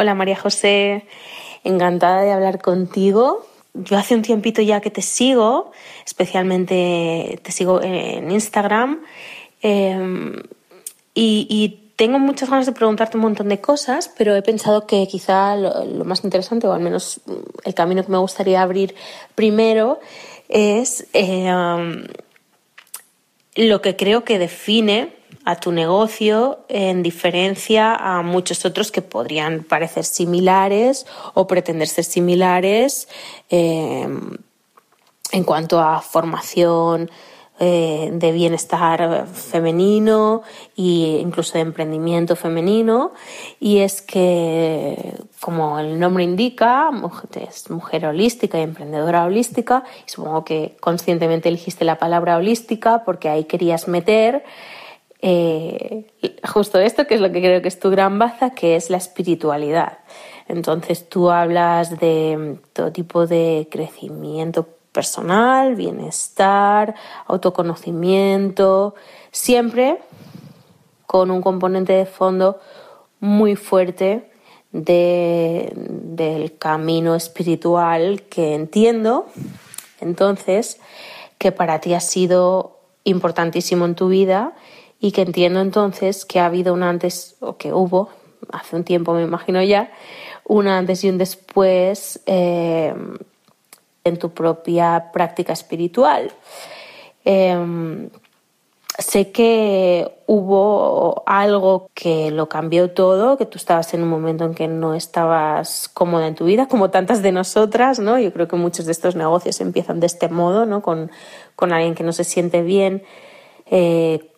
Hola María José, encantada de hablar contigo. Yo hace un tiempito ya que te sigo, especialmente te sigo en Instagram em, y, tengo muchas ganas de preguntarte un montón de cosas, pero he pensado que quizá lo, más interesante, o al menos el camino que me gustaría abrir primero, es em, lo que creo que define a tu negocio en diferencia a muchos otros que podrían parecer similares o pretender ser similares eh, en cuanto a formación eh, de bienestar femenino e incluso de emprendimiento femenino. Y es que como el nombre indica es mujer holística y emprendedora holística. Y supongo que conscientemente elegiste la palabra holística porque ahí querías meter eh, justo esto, que es lo que creo que es tu gran baza, que es la espiritualidad. Entonces tú hablas de todo tipo de crecimiento personal, bienestar, autoconocimiento, siempre con un componente de fondo muy fuerte del camino espiritual que entiendo, entonces, que para ti ha sido importantísimo en tu vida y que entiendo entonces que ha habido un antes, o que hubo, hace un tiempo me imagino ya, un antes y un después eh, en tu propia práctica espiritual. Em, sé que hubo algo que lo cambió todo, que tú estabas en un momento en que no estabas cómoda en tu vida, como tantas de nosotras, ¿no? Yo creo que muchos de estos negocios empiezan de este modo, ¿no? Con, con alguien que no se siente bien, eh,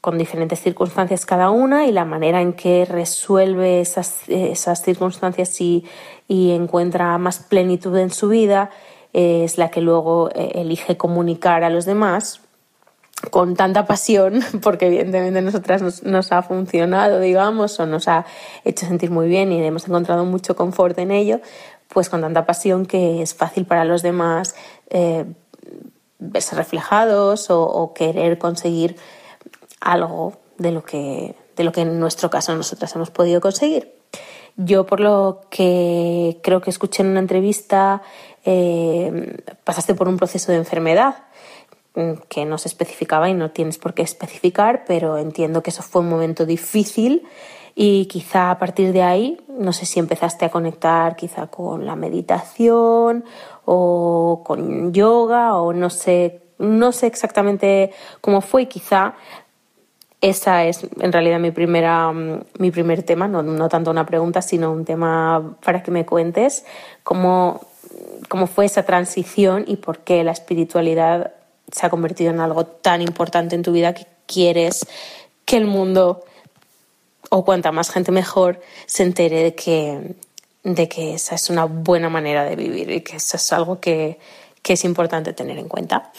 con diferentes circunstancias cada una y la manera en que resuelve esas, esas circunstancias y, y, encuentra más plenitud en su vida es la que luego eh, elige comunicar a los demás con tanta pasión, porque evidentemente a nosotras nos, nos, ha funcionado, digamos, o nos ha hecho sentir muy bien y hemos encontrado mucho confort en ello, pues con tanta pasión que es fácil para los demás eh, verse reflejados o querer conseguir algo de lo que, de lo que en nuestro caso nosotras hemos podido conseguir. Yo, por lo que creo que escuché en una entrevista, eh, pasaste por un proceso de enfermedad mm, que no se especificaba y no tienes por qué especificar, pero entiendo que eso fue un momento difícil y quizá a partir de ahí, no sé si empezaste a conectar quizá con la meditación o con yoga o no sé, no sé exactamente cómo fue, quizá esa es en realidad mi, primera, mm, mi primer tema, no, no tanto una pregunta, sino un tema para que me cuentes cómo, cómo fue esa transición y por qué la espiritualidad se ha convertido en algo tan importante en tu vida que quieres que el mundo, o cuanta más gente mejor, se entere de que, de que esa es una buena manera de vivir y que eso es algo que, que es importante tener en cuenta.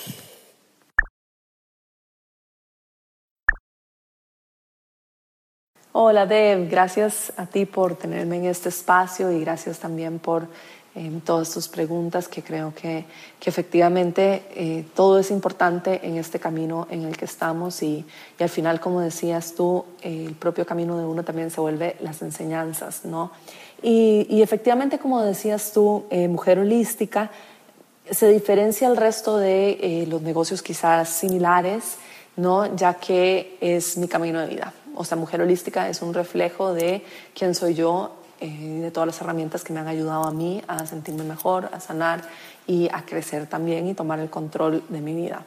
Hola Deb, gracias a ti por tenerme en este espacio y gracias también por eh, todas tus preguntas que creo que, que efectivamente eh, todo es importante en este camino en el que estamos y, y al final, como decías tú, el propio camino de uno también se vuelve las enseñanzas, ¿no? Y, y efectivamente, como decías tú, eh, mujer holística se diferencia al resto de los negocios quizás similares, ¿no? Ya que es mi camino de vida o sea, Mujer Holística es un reflejo de quién soy yo, eh, de todas las herramientas que me han ayudado a mí a sentirme mejor, a sanar y a crecer también y tomar el control de mi vida.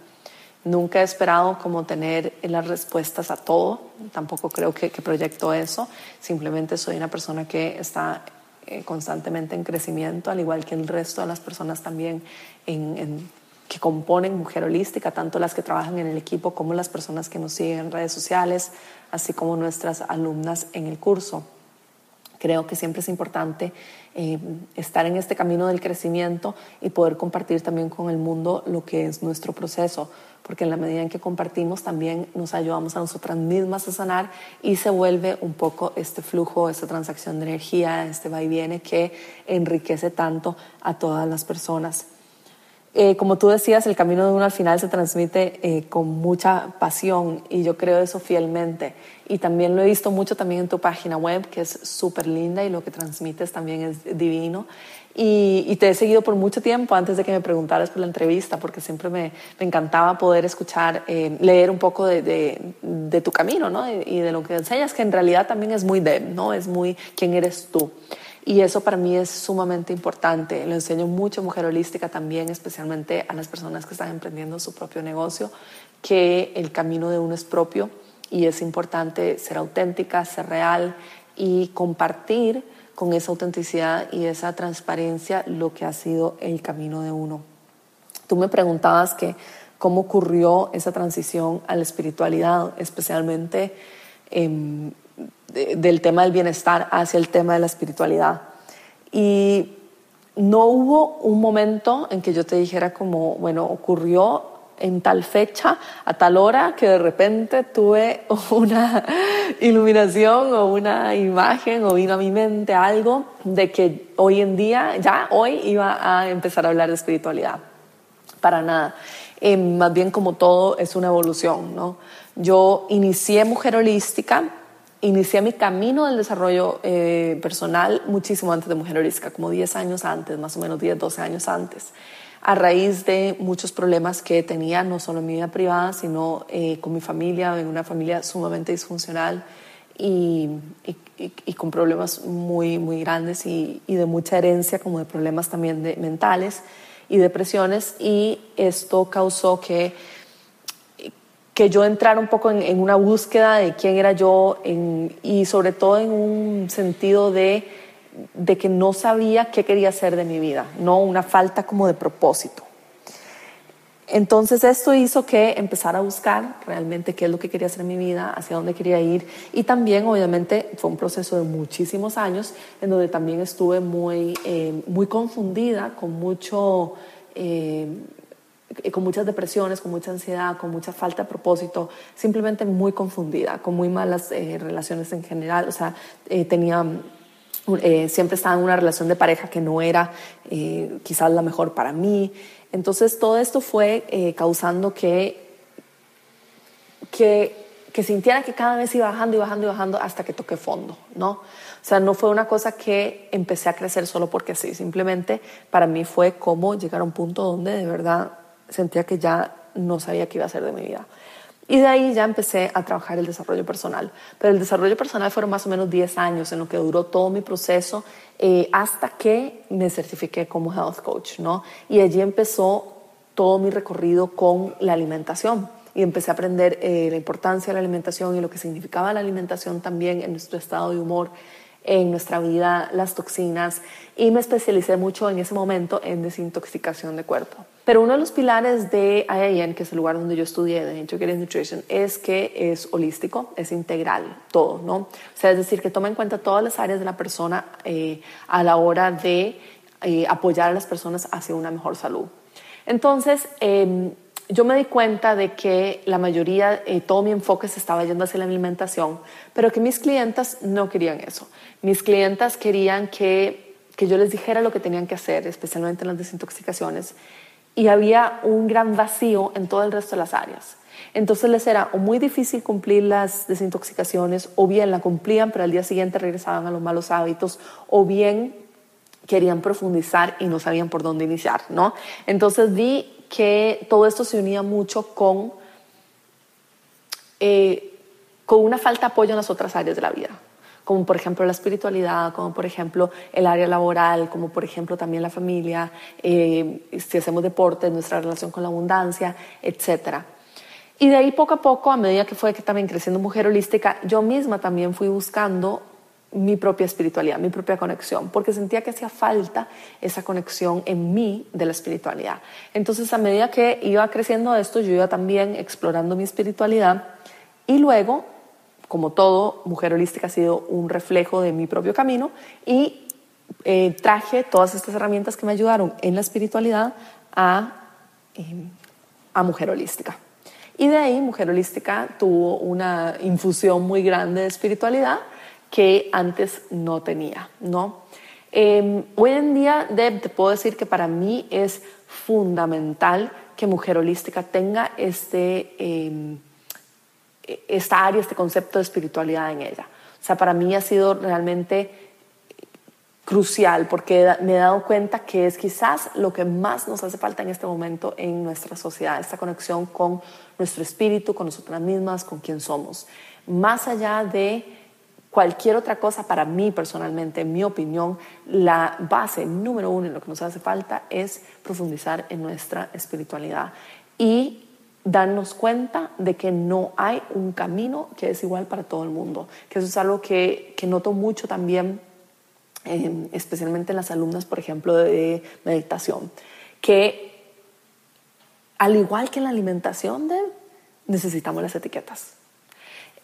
Nunca he esperado como tener las respuestas a todo, tampoco creo que, proyecto eso, simplemente soy una persona que está eh, constantemente en crecimiento, al igual que el resto de las personas también en que componen Mujer Holística, tanto las que trabajan en el equipo como las personas que nos siguen en redes sociales, así como nuestras alumnas en el curso. Creo que siempre es importante eh, estar en este camino del crecimiento y poder compartir también con el mundo lo que es nuestro proceso, porque en la medida en que compartimos también nos ayudamos a nosotras mismas a sanar y se vuelve un poco este flujo, esta transacción de energía, este va y viene que enriquece tanto a todas las personas. Eh, como tú decías, el camino de uno al final se transmite eh, con mucha pasión y yo creo eso fielmente. Y también lo he visto mucho también en tu página web, que es súper linda y lo que transmites también es divino. Y, te he seguido por mucho tiempo antes de que me preguntaras por la entrevista, porque siempre me, me encantaba poder escuchar, eh, leer un poco de, de, tu camino ¿no? y, de lo que enseñas, que en realidad también es muy de, ¿no? es muy quién eres tú. Y eso para mí es sumamente importante. Lo enseño mucho Mujer Holística también, especialmente a las personas que están emprendiendo su propio negocio, que el camino de uno es propio y es importante ser auténtica, ser real y compartir con esa autenticidad y esa transparencia lo que ha sido el camino de uno. Tú me preguntabas que cómo ocurrió esa transición a la espiritualidad, especialmente del tema del bienestar hacia el tema de la espiritualidad. Y no hubo un momento en que yo te dijera como, bueno, ocurrió en tal fecha, a tal hora, que de repente tuve una iluminación o una imagen o vino a mi mente algo de que hoy en día, ya hoy iba a empezar a hablar de espiritualidad. Para nada. Eh, más bien como todo es una evolución, ¿no? Yo inicié Mujer Holística inicié mi camino del desarrollo eh, personal muchísimo antes de Mujer Holística, como 10 años antes, más o menos 10, 12 años antes, a raíz de muchos problemas que tenía, no solo en mi vida privada, sino eh, con mi familia, en una familia sumamente disfuncional y, y, con problemas muy, muy grandes y, y, de mucha herencia, como de problemas también de, mentales y depresiones, y esto causó que que yo entrara un poco en, una búsqueda de quién era yo y sobre todo en un sentido de, de que no sabía qué quería hacer de mi vida, no una falta como de propósito. Entonces esto hizo que empezara a buscar realmente qué es lo que quería hacer en mi vida, hacia dónde quería ir y también obviamente fue un proceso de muchísimos años en donde también estuve muy, eh, muy confundida, con mucho... Eh, con muchas depresiones, con mucha ansiedad, con mucha falta de propósito, simplemente muy confundida, con muy malas eh, relaciones en general. O sea, eh, tenía, siempre estaba en una relación de pareja que no era quizás la mejor para mí. Entonces todo esto fue causando que, que, que sintiera que cada vez iba bajando y bajando y bajando hasta que toqué fondo, ¿no? O sea, no fue una cosa que empecé a crecer solo porque sí, simplemente para mí fue como llegar a un punto donde de verdad sentía que ya no sabía qué iba a hacer de mi vida. Y de ahí ya empecé a trabajar el desarrollo personal. Pero el desarrollo personal fueron más o menos 10 años en lo que duró todo mi proceso eh, hasta que me certifiqué como health coach, ¿no? Y allí empezó todo mi recorrido con la alimentación. Y empecé a aprender eh, la importancia de la alimentación y lo que significaba la alimentación también en nuestro estado de humor, en nuestra vida, las toxinas. Y me especialicé mucho en ese momento en desintoxicación de cuerpo. Pero uno de los pilares de IIN, que es el lugar donde yo estudié de Integrated Nutrition, es que es holístico, es integral, todo, ¿no? O sea, es decir, que toma en cuenta todas las áreas de la persona eh, a la hora de eh, apoyar a las personas hacia una mejor salud. Entonces, em, yo me di cuenta de que la mayoría, eh, todo mi enfoque se estaba yendo hacia la alimentación, pero que mis clientas no querían eso. Mis clientas querían que, que yo les dijera lo que tenían que hacer, especialmente en las desintoxicaciones y había un gran vacío en todo el resto de las áreas. Entonces les era o muy difícil cumplir las desintoxicaciones o bien la cumplían pero al día siguiente regresaban a los malos hábitos o bien querían profundizar y no sabían por dónde iniciar, ¿no? Entonces vi que todo esto se unía mucho con, eh, con una falta de apoyo en las otras áreas de la vida como por ejemplo la espiritualidad, como por ejemplo el área laboral, como por ejemplo también la familia, eh, si hacemos deporte, nuestra relación con la abundancia, etc. Y de ahí poco a poco, a medida que fue que también creciendo Mujer Holística, yo misma también fui buscando mi propia espiritualidad, mi propia conexión, porque sentía que hacía falta esa conexión en mí de la espiritualidad. Entonces, a medida que iba creciendo esto, yo iba también explorando mi espiritualidad y luego como todo, Mujer Holística ha sido un reflejo de mi propio camino y eh, traje todas estas herramientas que me ayudaron en la espiritualidad a, em, a Mujer Holística. Y de ahí Mujer Holística tuvo una infusión muy grande de espiritualidad que antes no tenía, ¿no? Em, hoy en día, Deb, te puedo decir que para mí es fundamental que Mujer Holística tenga este, em, esta área, este concepto de espiritualidad en ella. O sea, para mí ha sido realmente crucial porque me he dado cuenta que es quizás lo que más nos hace falta en este momento en nuestra sociedad, esta conexión con nuestro espíritu, con nosotras mismas, con quien somos. Más allá de cualquier otra cosa, para mí personalmente, en mi opinión, la base número uno en lo que nos hace falta es profundizar en nuestra espiritualidad y darnos cuenta de que no hay un camino que es igual para todo el mundo, que eso es algo que, que noto mucho también especialmente en las alumnas, por ejemplo, de meditación, que al igual que en la alimentación, necesitamos las etiquetas.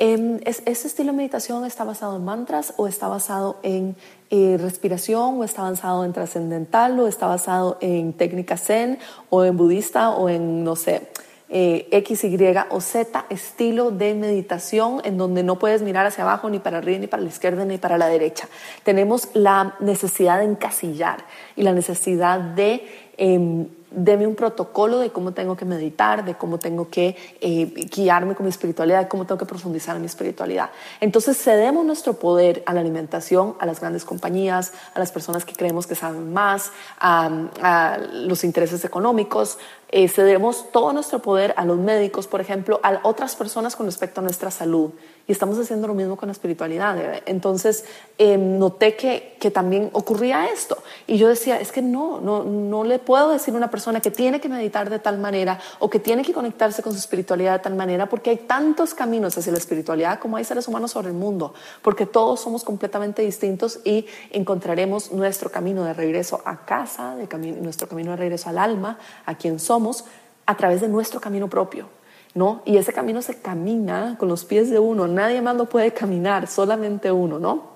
Eh, ¿Ese estilo de meditación está basado en mantras o está basado en eh, respiración o está basado en trascendental o está basado en técnica zen o en budista o en, no sé, eh, X, Y o Z estilo de meditación en donde no puedes mirar hacia abajo ni para arriba ni para la izquierda ni para la derecha. Tenemos la necesidad de encasillar y la necesidad de em, deme un protocolo de cómo tengo que meditar, de cómo tengo que eh, guiarme con mi espiritualidad, de cómo tengo que profundizar en mi espiritualidad. Entonces cedemos nuestro poder a la alimentación, a las grandes compañías, a las personas que creemos que saben más, a, los intereses económicos, eh, cedemos todo nuestro poder a los médicos, por ejemplo, a otras personas con respecto a nuestra salud. Y estamos haciendo lo mismo con la espiritualidad. Entonces, em, noté que, que, también ocurría esto. Y yo decía, es que no, no, no le puedo decir a una persona que tiene que meditar de tal manera o que tiene que conectarse con su espiritualidad de tal manera, porque hay tantos caminos hacia la espiritualidad como hay seres humanos sobre el mundo, porque todos somos completamente distintos y encontraremos nuestro camino de regreso a casa, de nuestro camino de regreso al alma, a quien somos, a través de nuestro camino propio. ¿No? Y ese camino se camina con los pies de uno, nadie más lo puede caminar, solamente uno, ¿no?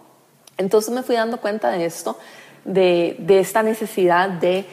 Entonces me fui dando cuenta de esto, de, de esta necesidad de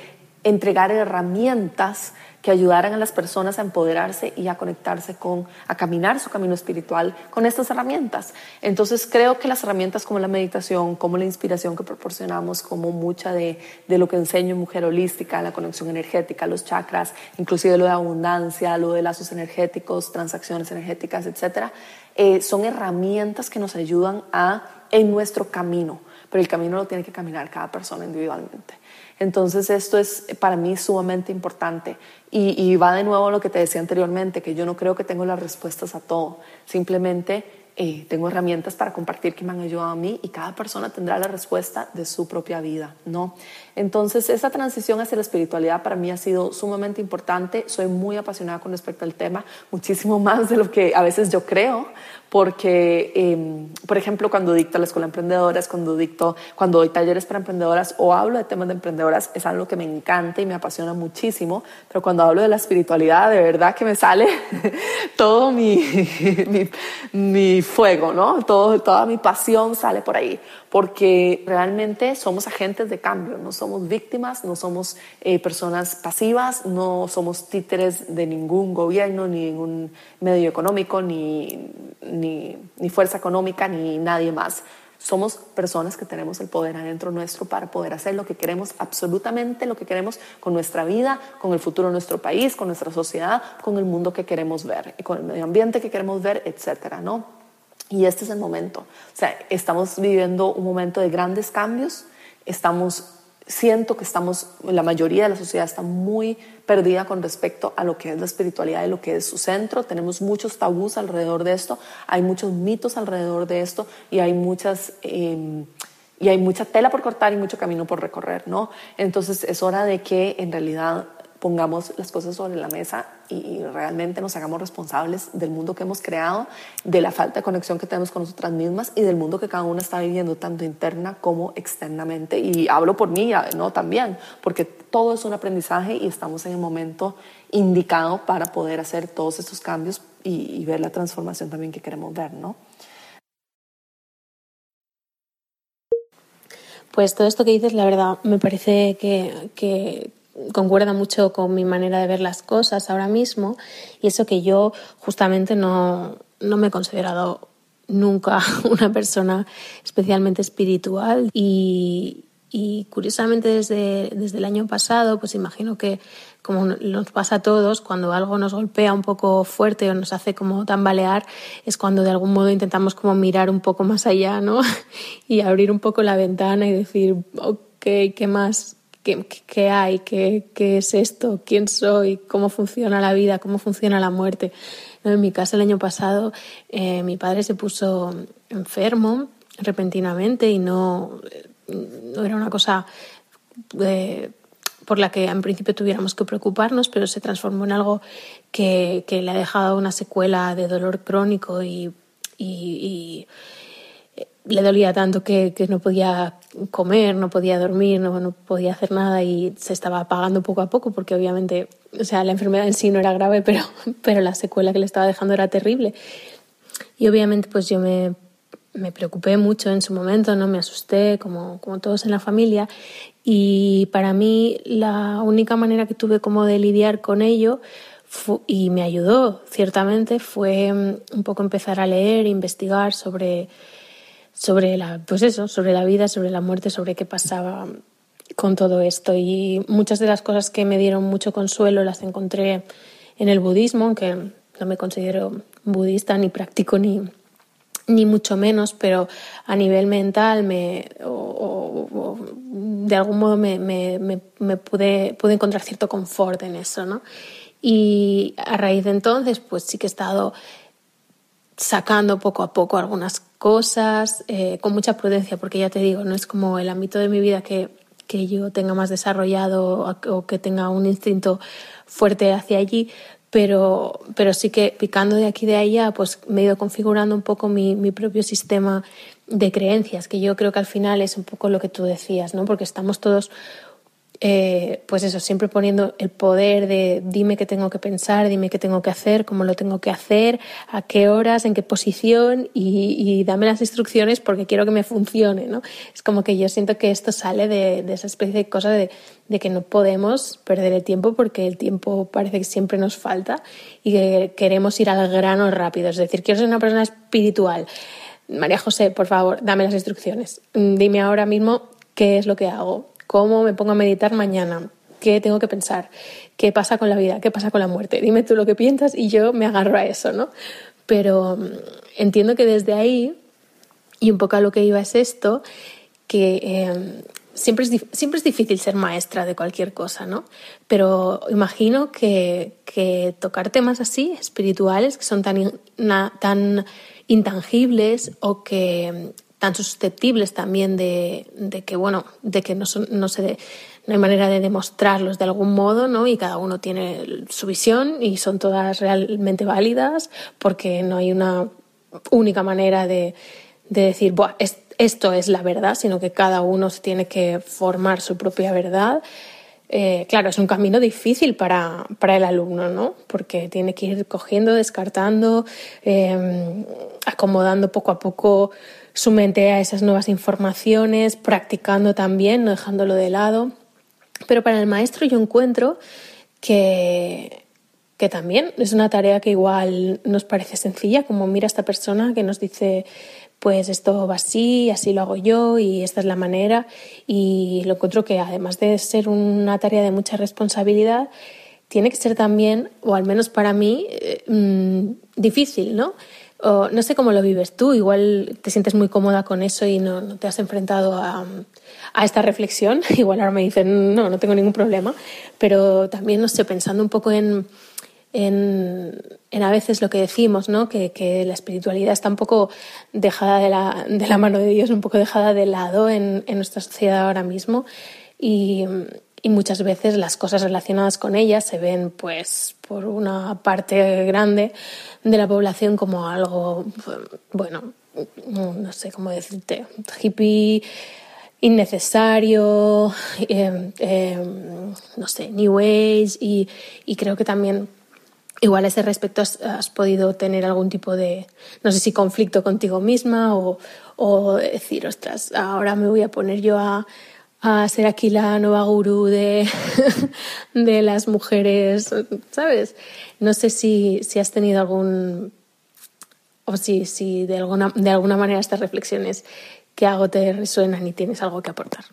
entregar herramientas que ayudaran a las personas a empoderarse y a conectarse con, a caminar su camino espiritual con estas herramientas. Entonces creo que las herramientas como la meditación, como la inspiración que proporcionamos, como mucha de, de lo que enseño en Mujer Holística, la conexión energética, los chakras, inclusive lo de abundancia, lo de lazos energéticos, transacciones energéticas, etcétera, eh, son herramientas que nos ayudan a, en nuestro camino, pero el camino lo tiene que caminar cada persona individualmente. Entonces esto es para mí sumamente importante y, va de nuevo a lo que te decía anteriormente, que yo no creo que tengo las respuestas a todo, simplemente eh, tengo herramientas para compartir que me han ayudado a mí y cada persona tendrá la respuesta de su propia vida, ¿no? Entonces, esa transición hacia la espiritualidad para mí ha sido sumamente importante. Soy muy apasionada con respecto al tema, muchísimo más de lo que a veces yo creo, porque, em, por ejemplo, cuando dicto a la escuela de emprendedoras, cuando dicto, cuando doy talleres para emprendedoras o hablo de temas de emprendedoras, es algo que me encanta y me apasiona muchísimo, pero cuando hablo de la espiritualidad, de verdad que me sale todo mi, mi, mi, fuego, ¿no? Toda mi pasión sale por ahí, porque realmente somos agentes de cambio, no somos víctimas, no somos eh, personas pasivas, no somos títeres de ningún gobierno, ni ningún medio económico, ni ni, fuerza económica, ni nadie más. Somos personas que tenemos el poder adentro nuestro para poder hacer lo que queremos, absolutamente lo que queremos con nuestra vida, con el futuro de nuestro país, con nuestra sociedad, con el mundo que queremos ver, con el medio ambiente que queremos ver, etcétera, ¿no? Y este es el momento. O sea, estamos viviendo un momento de grandes cambios, estamos siento que estamos, la mayoría de la sociedad está muy perdida con respecto a lo que es la espiritualidad y lo que es su centro. Tenemos muchos tabús alrededor de esto, hay muchos mitos alrededor de esto y hay muchas... Em, y hay mucha tela por cortar y mucho camino por recorrer, ¿no? Entonces es hora de que en realidad pongamos las cosas sobre la mesa y, realmente nos hagamos responsables del mundo que hemos creado, de la falta de conexión que tenemos con nosotras mismas y del mundo que cada una está viviendo tanto interna como externamente. Y hablo por mí, ¿no? También, porque todo es un aprendizaje y estamos en el momento indicado para poder hacer todos estos cambios y, ver la transformación también que queremos ver, ¿no? Pues todo esto que dices, la verdad, me parece que, que concuerda mucho con mi manera de ver las cosas ahora mismo y eso que yo justamente no, no me he considerado nunca una persona especialmente espiritual y, curiosamente desde, desde el año pasado, pues imagino que como nos pasa a todos, cuando algo nos golpea un poco fuerte o nos hace como tambalear, es cuando de algún modo intentamos como mirar un poco más allá, ¿no? y abrir un poco la ventana y decir, ok, ¿qué más? ¿Qué, qué hay? ¿Qué, ¿Qué, es esto? ¿Quién soy? ¿Cómo funciona la vida? ¿Cómo funciona la muerte? En mi casa el año pasado eh, mi padre se puso enfermo repentinamente y no, no era una cosa eh, por la que en principio tuviéramos que preocuparnos, pero se transformó en algo que, que le ha dejado una secuela de dolor crónico y, y, le dolía tanto que, que, no podía comer, no podía dormir, no, no, podía hacer nada y se estaba apagando poco a poco porque obviamente, o sea, la enfermedad en sí no era grave, pero, pero la secuela que le estaba dejando era terrible. Y obviamente pues yo me me preocupé mucho en su momento, no me asusté como, como todos en la familia y para mí la única manera que tuve como de lidiar con ello y me ayudó ciertamente fue mm, un poco empezar a leer, investigar sobre, sobre la, pues eso, sobre la vida, sobre la muerte, sobre qué pasaba con todo esto y muchas de las cosas que me dieron mucho consuelo las encontré en el budismo, aunque no me considero budista ni practico ni, ni mucho menos, pero a nivel mental me, o, de algún modo me, me, me, pude, pude encontrar cierto confort en eso, ¿no? Y a raíz de entonces, pues sí que he estado sacando poco a poco algunas cosas, eh, con mucha prudencia, porque ya te digo, no es como el ámbito de mi vida que, que yo tenga más desarrollado o que tenga un instinto fuerte hacia allí, pero, pero sí que picando de aquí y de allá, pues me he ido configurando un poco mi, mi propio sistema de creencias, que yo creo que al final es un poco lo que tú decías, ¿no? Porque estamos todos eh, pues eso, siempre poniendo el poder de dime qué tengo que pensar, dime qué tengo que hacer, cómo lo tengo que hacer, a qué horas, en qué posición y, dame las instrucciones porque quiero que me funcione, ¿no? Es como que yo siento que esto sale de, esa especie de cosa de, que no podemos perder el tiempo porque el tiempo parece que siempre nos falta y que queremos ir al grano rápido. Es decir, quiero ser una persona espiritual. María José, por favor, dame las instrucciones. Dime ahora mismo qué es lo que hago ¿Cómo me pongo a meditar mañana? ¿Qué tengo que pensar? ¿Qué pasa con la vida? ¿Qué pasa con la muerte? Dime tú lo que piensas y yo me agarro a eso, ¿no? Pero mm, entiendo que desde ahí, y un poco a lo que iba es esto, que em, siempre, es, siempre es difícil ser maestra de cualquier cosa, ¿no? Pero imagino que, que tocar temas así, espirituales, que son tan, tan intangibles o que tan susceptibles también de, de que, bueno, de que no, son, no, se no hay manera de demostrarlos de algún modo, ¿no? Y cada uno tiene su visión y son todas realmente válidas porque no hay una única manera de, de decir, Buah, esto es la verdad, sino que cada uno se tiene que formar su propia verdad. Eh, claro, es un camino difícil para, para, el alumno, ¿no? Porque tiene que ir cogiendo, descartando, eh, acomodando poco a poco su mente a esas nuevas informaciones, practicando también, no dejándolo de lado. Pero para el maestro yo encuentro que, que también es una tarea que igual nos parece sencilla, como mira esta persona que nos dice, pues esto va así, así lo hago yo y esta es la manera. Y lo encuentro que además de ser una tarea de mucha responsabilidad, tiene que ser también, o al menos para mí, eh, mm, difícil, ¿no? no sé cómo lo vives tú, igual te sientes muy cómoda con eso y no, te has enfrentado a, esta reflexión. Igual ahora me dicen, no, no tengo ningún problema, pero también, no sé, pensando un poco en, en, a veces lo que decimos, ¿no? Que, la espiritualidad está un poco dejada de la, mano de Dios, un poco dejada de lado en, nuestra sociedad ahora mismo. Y, muchas veces las cosas relacionadas con ella se ven pues por una parte grande de la población como algo bueno no sé cómo decirte hippie innecesario em, em, no sé new age y, creo que también igual a ese respecto has, podido tener algún tipo de no sé si conflicto contigo misma o, o decir ostras ahora me voy a poner yo a a ser aquí la nueva gurú de, de las mujeres, ¿sabes? No sé si, si has tenido algún, o si, si de, alguna, de alguna manera estas reflexiones que hago te resuenan y tienes algo que aportar.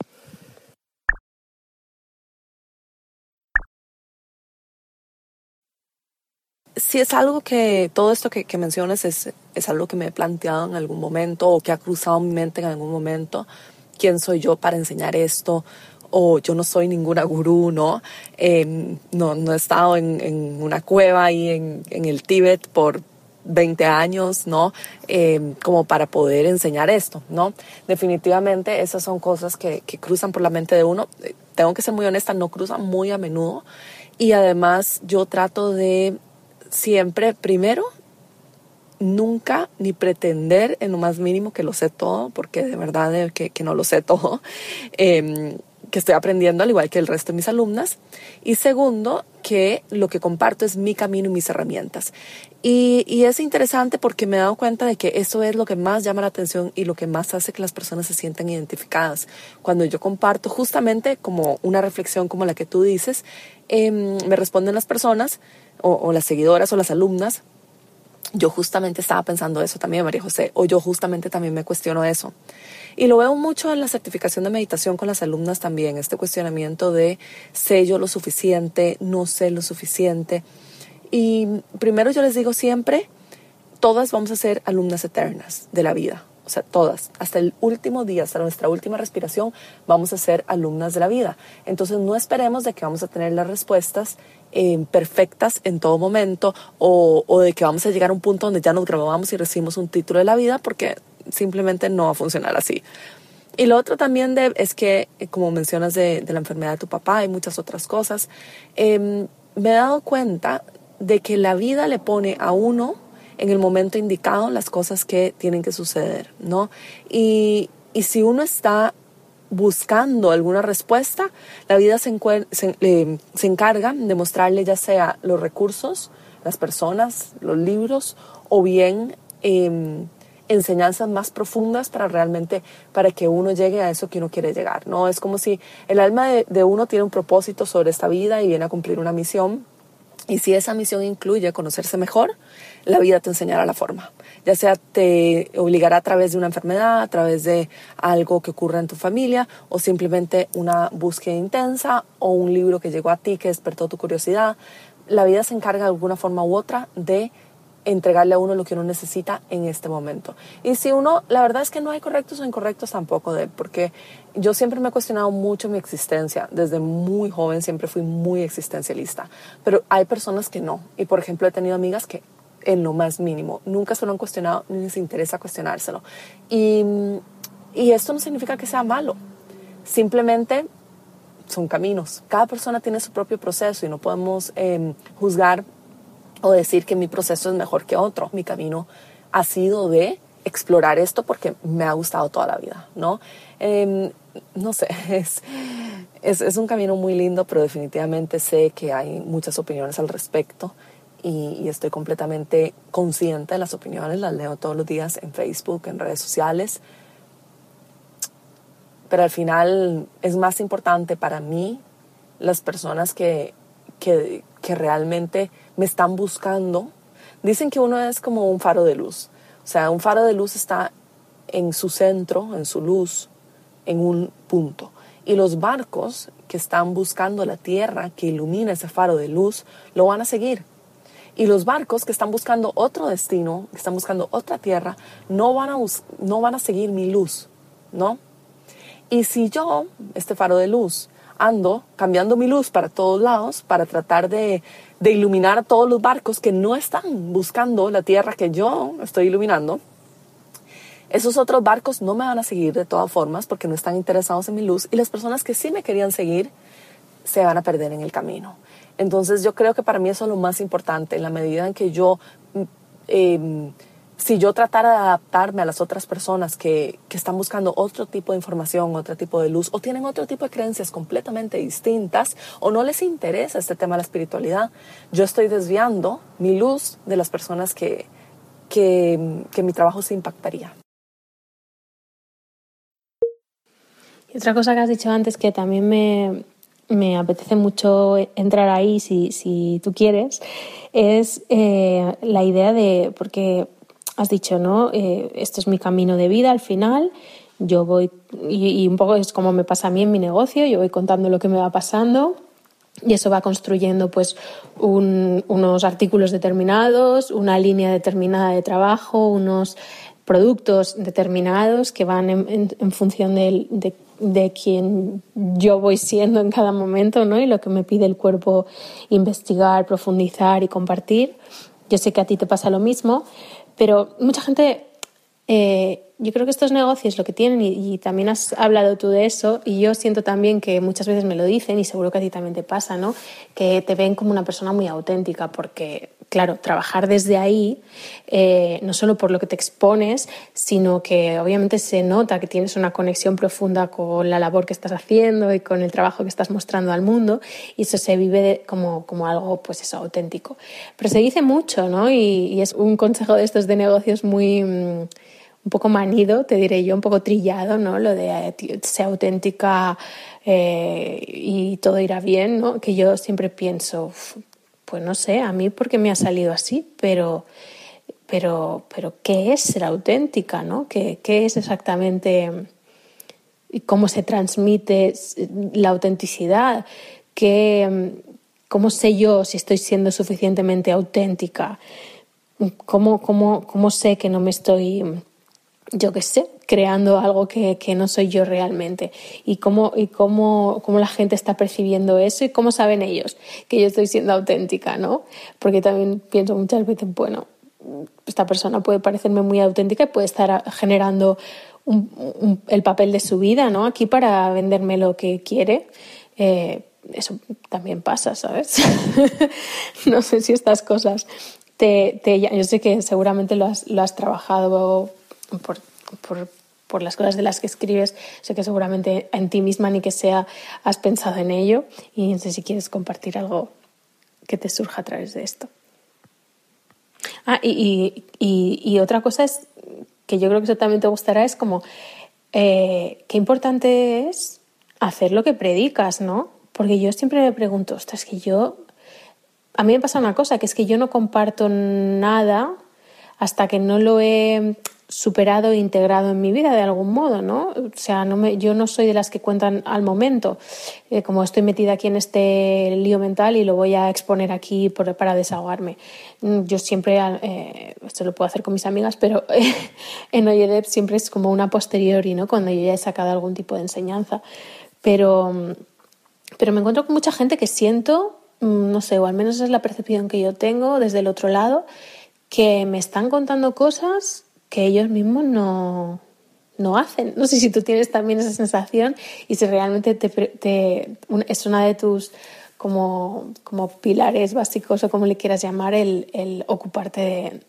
Sí es algo que, todo esto que, que mencionas es, es algo que me he planteado en algún momento o que ha cruzado mi mente en algún momento. ¿Quién soy yo para enseñar esto? o yo no soy ninguna gurú, ¿no? Em, no, no he estado en, en una cueva ahí en, en, el Tíbet por 20 años, ¿no? Em, como para poder enseñar esto, ¿no? Definitivamente esas son cosas que, que cruzan por la mente de uno. Tengo que ser muy honesta, no cruzan muy a menudo. Y además yo trato de siempre, primero, nunca ni pretender en lo más mínimo que lo sé todo, porque de verdad que, que no lo sé todo, eh, que estoy aprendiendo al igual que el resto de mis alumnas. Y segundo, que lo que comparto es mi camino y mis herramientas. Y, y, es interesante porque me he dado cuenta de que eso es lo que más llama la atención y lo que más hace que las personas se sientan identificadas. Cuando yo comparto justamente como una reflexión como la que tú dices, eh, me responden las personas o, las seguidoras o las alumnas yo justamente estaba pensando eso también, María José, o yo justamente también me cuestiono eso. Y lo veo mucho en la certificación de meditación con las alumnas también, este cuestionamiento de sé yo lo suficiente, no sé lo suficiente. Y primero yo les digo siempre, todas vamos a ser alumnas eternas de la vida, o sea, todas, hasta el último día, hasta nuestra última respiración, vamos a ser alumnas de la vida. Entonces no esperemos de que vamos a tener las respuestas eh, perfectas en todo momento o, de que vamos a llegar a un punto donde ya nos grabamos y recibimos un título de la vida porque simplemente no va a funcionar así. Y lo otro también de, es que, eh, como mencionas de, la enfermedad de tu papá y muchas otras cosas, eh, me he dado cuenta de que la vida le pone a uno en el momento indicado las cosas que tienen que suceder, ¿no? Y, y si uno está buscando alguna respuesta, la vida se, se, eh, se, encarga de mostrarle ya sea los recursos, las personas, los libros o bien eh, enseñanzas más profundas para realmente, para que uno llegue a eso que uno quiere llegar. No es como si el alma de, de uno tiene un propósito sobre esta vida y viene a cumplir una misión. Y si esa misión incluye conocerse mejor, la vida te enseñará la forma. Ya sea te obligará a través de una enfermedad, a través de algo que ocurra en tu familia, o simplemente una búsqueda intensa, o un libro que llegó a ti que despertó tu curiosidad. La vida se encarga de alguna forma u otra de entregarle a uno lo que uno necesita en este momento. Y si uno, la verdad es que no hay correctos o incorrectos tampoco de, porque yo siempre me he cuestionado mucho mi existencia. Desde muy joven siempre fui muy existencialista, pero hay personas que no. Y por ejemplo, he tenido amigas que en lo más mínimo nunca se lo han cuestionado ni les interesa cuestionárselo. Y, y esto no significa que sea malo. Simplemente son caminos. Cada persona tiene su propio proceso y no podemos eh, juzgar o decir que mi proceso es mejor que otro. Mi camino ha sido de explorar esto porque me ha gustado toda la vida, ¿no? Eh, no sé, es, es, es, un camino muy lindo, pero definitivamente sé que hay muchas opiniones al respecto y, y, estoy completamente consciente de las opiniones, las leo todos los días en Facebook, en redes sociales, pero al final es más importante para mí las personas que, que, que realmente me están buscando. Dicen que uno es como un faro de luz. O sea, un faro de luz está en su centro, en su luz, en un punto. Y los barcos que están buscando la tierra que ilumina ese faro de luz, lo van a seguir. Y los barcos que están buscando otro destino, que están buscando otra tierra, no van a, no van a seguir mi luz, ¿no? Y si yo, este faro de luz, ando cambiando mi luz para todos lados para tratar de, de iluminar a todos los barcos que no están buscando la tierra que yo estoy iluminando, esos otros barcos no me van a seguir de todas formas porque no están interesados en mi luz y las personas que sí me querían seguir se van a perder en el camino. Entonces yo creo que para mí eso es lo más importante, en la medida en que yo eh, si yo tratara de adaptarme a las otras personas que, que, están buscando otro tipo de información, otro tipo de luz, o tienen otro tipo de creencias completamente distintas, o no les interesa este tema de la espiritualidad, yo estoy desviando mi luz de las personas que, que, que mi trabajo se impactaría. Y otra cosa que has dicho antes que también me, me apetece mucho entrar ahí si, si tú quieres, es eh, la idea de, porque has dicho, ¿no? Eh, esto es mi camino de vida al final. Yo voy, y, un poco es como me pasa a mí en mi negocio, yo voy contando lo que me va pasando y eso va construyendo pues unos artículos determinados, una línea determinada de trabajo, unos productos determinados que van en, función de, de, quien yo voy siendo en cada momento ¿no? y lo que me pide el cuerpo investigar, profundizar y compartir. Yo sé que a ti te pasa lo mismo, pero mucha gente eh, yo creo que estos negocios lo que tienen, y, también has hablado tú de eso, y yo siento también que muchas veces me lo dicen, y seguro que a ti también te pasa, ¿no? Que te ven como una persona muy auténtica, porque, claro, trabajar desde ahí, eh, no solo por lo que te expones, sino que obviamente se nota que tienes una conexión profunda con la labor que estás haciendo y con el trabajo que estás mostrando al mundo, y eso se vive como, como algo, pues eso, auténtico. Pero se dice mucho, ¿no? Y, es un consejo de estos de negocios muy mm, un poco manido, te diré yo, un poco trillado, ¿no? Lo de eh, ser auténtica eh, y todo irá bien, ¿no? Que yo siempre pienso, pues no sé, a mí porque me ha salido así, pero, pero, pero ¿qué es ser auténtica, ¿no? ¿Qué, es exactamente cómo se transmite la autenticidad? ¿Qué, ¿Cómo sé yo si estoy siendo suficientemente auténtica? ¿Cómo, cómo, cómo sé que no me estoy yo qué sé, creando algo que, que, no soy yo realmente. Y, cómo, y cómo, cómo, la gente está percibiendo eso y cómo saben ellos que yo estoy siendo auténtica, ¿no? Porque también pienso muchas veces, bueno, esta persona puede parecerme muy auténtica y puede estar generando el papel de su vida, ¿no? Aquí para venderme lo que quiere. Eh, eso también pasa, ¿sabes? no sé si estas cosas te, te, yo sé que seguramente lo has, lo has trabajado por, por, por, las cosas de las que escribes, sé que seguramente en ti misma ni que sea has pensado en ello y no sé si quieres compartir algo que te surja a través de esto. Ah, y, y, otra cosa es que yo creo que eso también te gustará, es como eh, qué importante es hacer lo que predicas, ¿no? Porque yo siempre me pregunto, ostras, que yo, a mí me pasa una cosa, que es que yo no comparto nada hasta que no lo he superado e integrado en mi vida de algún modo, ¿no? O sea, no me, yo no soy de las que cuentan al momento, eh, como estoy metida aquí en este lío mental y lo voy a exponer aquí para desahogarme. Mm, yo siempre, eh, esto lo puedo hacer con mis amigas, pero en Oyedep siempre es como una posteriori, ¿no? Cuando yo ya he sacado algún tipo de enseñanza. Pero, pero me encuentro con mucha gente que siento, mm, no sé, o al menos es la percepción que yo tengo desde el otro lado, que me están contando cosas que ellos mismos no, no hacen. No sé si tú tienes también esa sensación y si realmente te, te, es una de tus como, como, pilares básicos o como le quieras llamar el, el ocuparte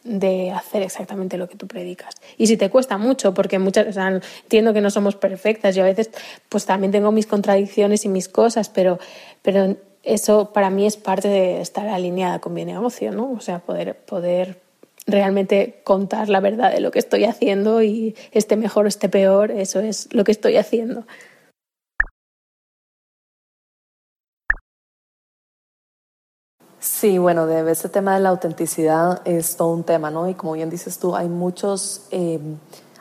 de, de, hacer exactamente lo que tú predicas. Y si te cuesta mucho, porque muchas, o sea, entiendo que no somos perfectas, yo a veces pues también tengo mis contradicciones y mis cosas, pero, pero eso para mí es parte de estar alineada con mi negocio, ¿no? O sea, poder, poder realmente contar la verdad de lo que estoy haciendo y esté mejor o esté peor, eso es lo que estoy haciendo. Sí, bueno, de este tema de la autenticidad es todo un tema, ¿no? Y como bien dices tú, hay muchos eh,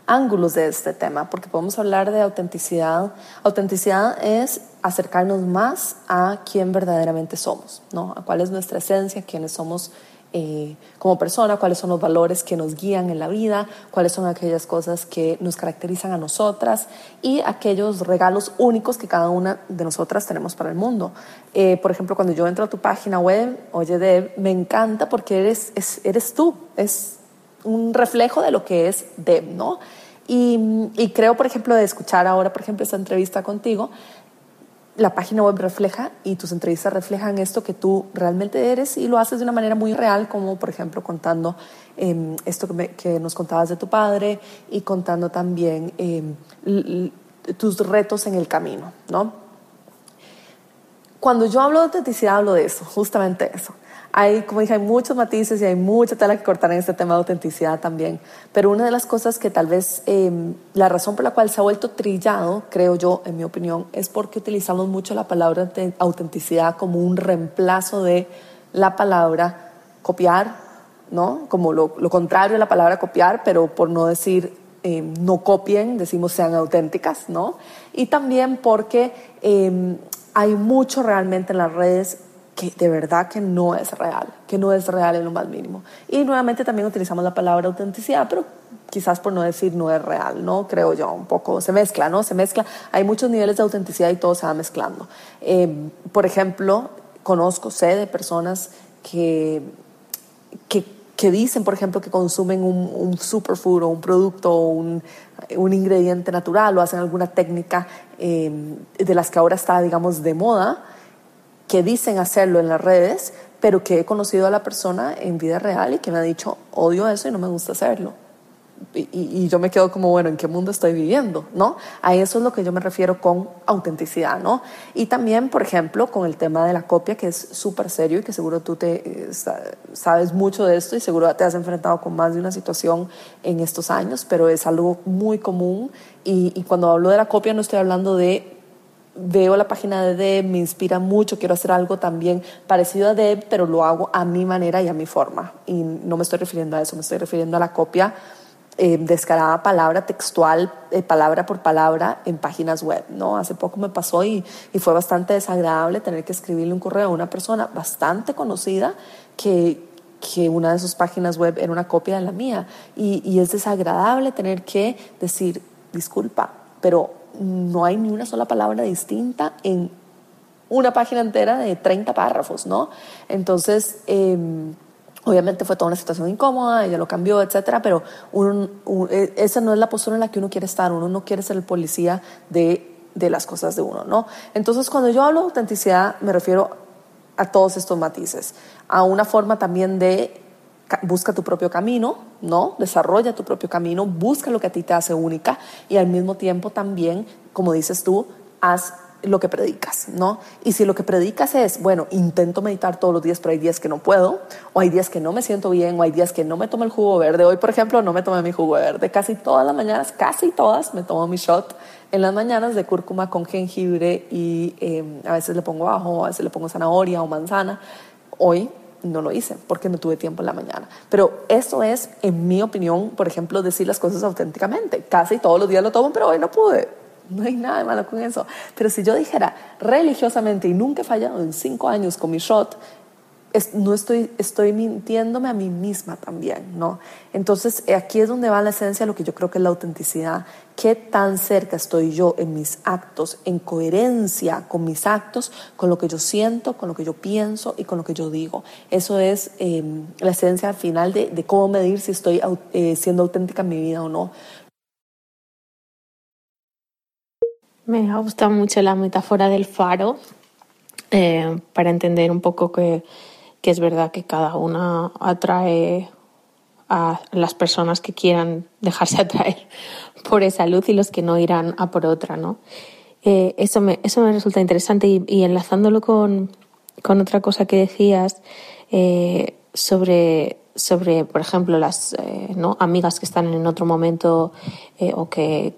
ángulos de este tema, porque podemos hablar de autenticidad. Autenticidad es acercarnos más a quién verdaderamente somos, ¿no? A cuál es nuestra esencia, quiénes somos eh, como persona, cuáles son los valores que nos guían en la vida, cuáles son aquellas cosas que nos caracterizan a nosotras y aquellos regalos únicos que cada una de nosotras tenemos para el mundo. Eh, por ejemplo, cuando yo entro a tu página web, oye, Deb, me encanta porque eres, eres tú, es un reflejo de lo que es Deb, ¿no? Y, y creo, por ejemplo, de escuchar ahora, por ejemplo, esta entrevista contigo, la página web refleja y tus entrevistas reflejan esto que tú realmente eres y lo haces de una manera muy real, como por ejemplo contando em, esto que, nos contabas de tu padre y contando también em, tus retos en el camino, ¿no? Cuando yo hablo de autenticidad, hablo de eso, justamente eso hay, como dije, hay muchos matices y hay mucha tela que cortar en este tema de autenticidad también. Pero una de las cosas que tal vez em, la razón por la cual se ha vuelto trillado, creo yo, en mi opinión, es porque utilizamos mucho la palabra autenticidad como un reemplazo de la palabra copiar, ¿no? Como lo, contrario de la palabra copiar, pero por no decir em, no copien, decimos sean auténticas, ¿no? Y también porque em, hay mucho realmente en las redes que de verdad que no es real, que no es real en lo más mínimo. Y nuevamente también utilizamos la palabra autenticidad, pero quizás por no decir no es real, ¿no? Creo yo, un poco se mezcla, ¿no? Se mezcla. Hay muchos niveles de autenticidad y todo se va mezclando. Eh, por ejemplo, conozco, sé de personas que, que, dicen, por ejemplo, que consumen un, superfood o un producto o un, un, ingrediente natural o hacen alguna técnica eh, de las que ahora está, digamos, de moda que dicen hacerlo en las redes, pero que he conocido a la persona en vida real y que me ha dicho, odio eso y no me gusta hacerlo. Y, yo me quedo como, bueno, ¿en qué mundo estoy viviendo? ¿No? A eso es lo que yo me refiero con autenticidad, ¿no? Y también, por ejemplo, con el tema de la copia, que es súper serio y que seguro tú te, eh, sabes mucho de esto y seguro te has enfrentado con más de una situación en estos años, pero es algo muy común y, y cuando hablo de la copia no estoy hablando de veo la página de Deb, me inspira mucho, quiero hacer algo también parecido a Deb, pero lo hago a mi manera y a mi forma. Y no me estoy refiriendo a eso, me estoy refiriendo a la copia eh, descarada palabra textual, eh, palabra por palabra en páginas web. ¿no? Hace poco me pasó y, y, fue bastante desagradable tener que escribirle un correo a una persona bastante conocida que, que una de sus páginas web era una copia de la mía. Y, y es desagradable tener que decir, disculpa, pero no hay ni una sola palabra distinta en una página entera de 30 párrafos, ¿no? Entonces, eh, obviamente fue toda una situación incómoda, ella lo cambió, etcétera, pero e, esa no es la postura en la que uno quiere estar, uno no quiere ser el policía de, de las cosas de uno, ¿no? Entonces, cuando yo hablo de autenticidad, me refiero a todos estos matices, a una forma también de busca tu propio camino, ¿no? Desarrolla tu propio camino, busca lo que a ti te hace única y al mismo tiempo también, como dices tú, haz lo que predicas, ¿no? Y si lo que predicas es, bueno, intento meditar todos los días, pero hay días que no puedo, o hay días que no me siento bien, o hay días que no me tomo el jugo verde. Hoy, por ejemplo, no me tomé mi jugo verde. Casi todas las mañanas, casi todas, me tomo mi shot en las mañanas de cúrcuma con jengibre y eh, a veces le pongo ajo, a veces le pongo zanahoria o manzana. Hoy no lo hice porque no tuve tiempo en la mañana. Pero eso es, en mi opinión, por ejemplo, decir las cosas auténticamente. Casi todos los días lo tomo, pero hoy no pude. No hay nada de malo con eso. Pero si yo dijera religiosamente y nunca he fallado en cinco años con mi shot, no estoy, estoy mintiéndome a mí misma también, ¿no? Entonces, aquí es donde va la esencia de lo que yo creo que es la autenticidad. ¿Qué tan cerca estoy yo en mis actos, en coherencia con mis actos, con lo que yo siento, con lo que yo pienso y con lo que yo digo? Eso es em, la esencia al final de, cómo medir si estoy eh, siendo auténtica en mi vida o no. Me gusta mucho la metáfora del faro eh, para entender un poco que que es verdad que cada una atrae a las personas que quieran dejarse atraer por esa luz y los que no irán a por otra, ¿no? Eh, eso, me, eso me resulta interesante y, enlazándolo con, con, otra cosa que decías eh, sobre, sobre, por ejemplo, las eh, ¿no? amigas que están en otro momento o que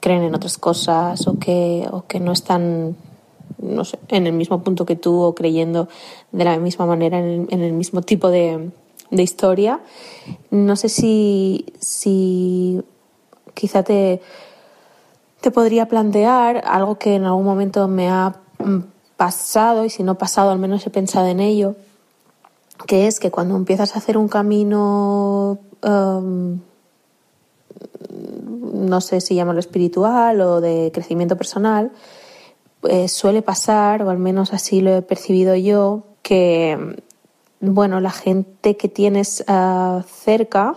creen en otras cosas o que, o que no están no sé, en el mismo punto que tú o creyendo de la misma manera en el, mismo tipo de, de, historia. No sé si, si quizá te, te podría plantear algo que en algún momento me ha pasado y si no pasado al menos he pensado en ello, que es que cuando empiezas a hacer un camino, um, no sé si llamarlo espiritual o de crecimiento personal, eh, suele pasar, o al menos así lo he percibido yo, que bueno, la gente que tienes ah, cerca,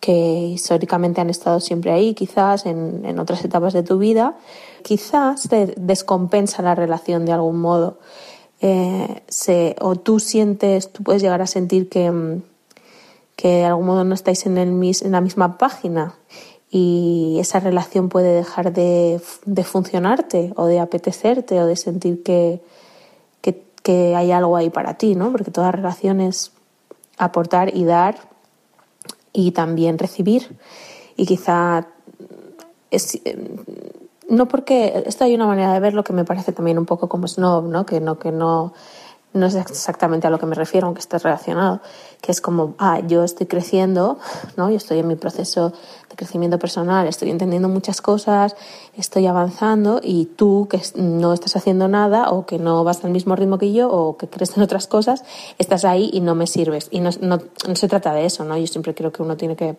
que históricamente han estado siempre ahí, quizás en, en, otras etapas de tu vida, quizás te descompensa la relación de algún modo. Eh, o tú sientes, tú puedes llegar a sentir que, que de algún modo no estáis en, el, en la misma página y esa relación puede dejar de, funcionarte o de apetecerte o de sentir que, que, hay algo ahí para ti, ¿no? Porque toda relación es aportar y dar y también recibir. Y quizá es, no porque esto hay una manera de verlo que me parece también un poco como snob, ¿no? Que no, que no no es exactamente a lo que me refiero, aunque esté relacionado, que es como, ah, yo estoy creciendo, ¿no? Yo estoy en mi proceso de crecimiento personal, estoy entendiendo muchas cosas, estoy avanzando y tú que no estás haciendo nada o que no vas al mismo ritmo que yo o que crees en otras cosas, estás ahí y no me sirves. Y no, no, no se trata de eso, ¿no? Yo siempre creo que uno tiene que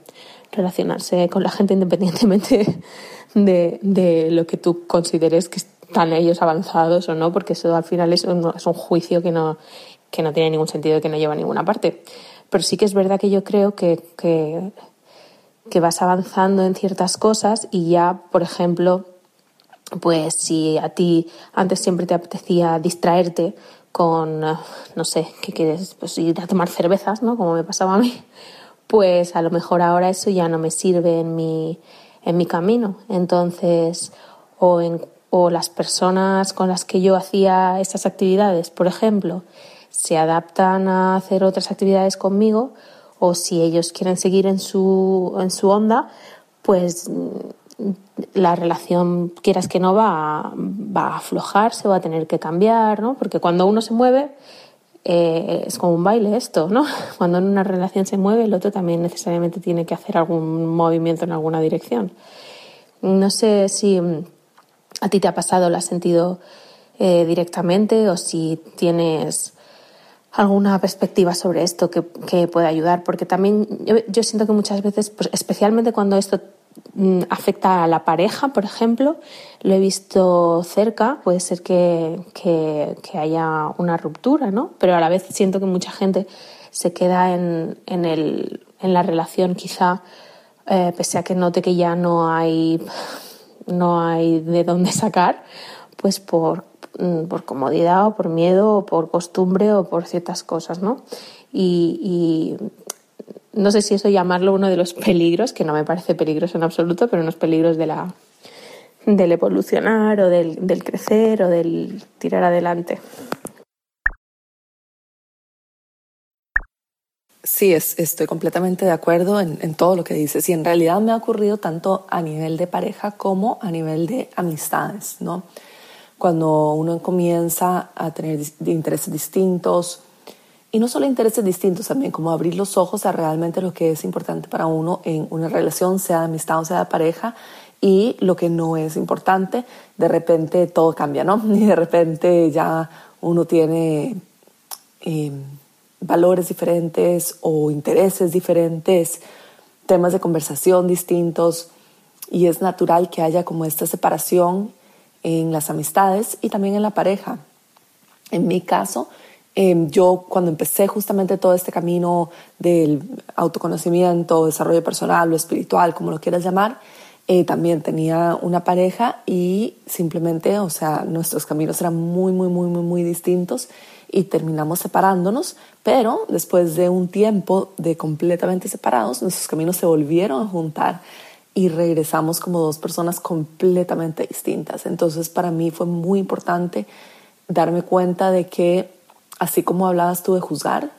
relacionarse con la gente independientemente de, de lo que tú consideres que están ellos avanzados o no, porque eso al final es un, juicio que no, que no tiene ningún sentido que no lleva a ninguna parte. Pero sí que es verdad que yo creo que, que, que vas avanzando en ciertas cosas y ya, por ejemplo, pues si a ti antes siempre te apetecía distraerte con, no sé, ¿qué quieres? Pues ir a tomar cervezas, ¿no? Como me pasaba a mí, pues a lo mejor ahora eso ya no me sirve en mi, en mi camino. Entonces, o, en, las personas con las que yo hacía esas actividades, por ejemplo, se adaptan a hacer otras actividades conmigo, o si ellos quieren seguir en su, en su onda, pues mm, la relación, quieras que no, va, va a aflojarse, va a tener que cambiar, ¿no? Porque cuando uno se mueve, eh, es como un baile esto, ¿no? Cuando en una relación se mueve, el otro también necesariamente tiene que hacer algún movimiento en alguna dirección. No sé si a ti te ha pasado, lo has sentido eh, directamente o si tienes alguna perspectiva sobre esto que, que pueda ayudar, porque también yo, yo siento que muchas veces, pues especialmente cuando esto Mm, afecta a la pareja, por ejemplo, lo he visto cerca, puede ser que, que, haya una ruptura, ¿no? Pero a la vez siento que mucha gente se queda en, en, el, en la relación quizá, eh, pese a que note que ya no hay, no hay de dónde sacar, pues por, mm, por comodidad o por miedo o por costumbre o por ciertas cosas, ¿no? Y, no sé si eso llamarlo uno de los peligros, que no me parece peligroso en absoluto, pero unos peligros de la, del evolucionar o del, del crecer o del tirar adelante. Sí, es, estoy completamente de acuerdo en, todo lo que dices y en realidad me ha ocurrido tanto a nivel de pareja como a nivel de amistades, ¿no? Cuando uno comienza a tener intereses distintos, y no solo intereses distintos, también como abrir los ojos a realmente lo que es importante para uno en una relación, sea de amistad o sea de pareja, y lo que no es importante, de repente todo cambia, ¿no? Y de repente ya uno tiene eh, valores diferentes o intereses diferentes, temas de conversación distintos, y es natural que haya como esta separación en las amistades y también en la pareja. En mi caso, Em, yo cuando empecé justamente todo este camino del autoconocimiento, desarrollo personal o espiritual, como lo quieras llamar, eh, también tenía una pareja y simplemente, o sea, nuestros caminos eran muy, muy, muy, muy, muy distintos y terminamos separándonos, pero después de un tiempo de completamente separados, nuestros caminos se volvieron a juntar y regresamos como dos personas completamente distintas. Entonces para mí fue muy importante darme cuenta de que así como hablabas tú de juzgar,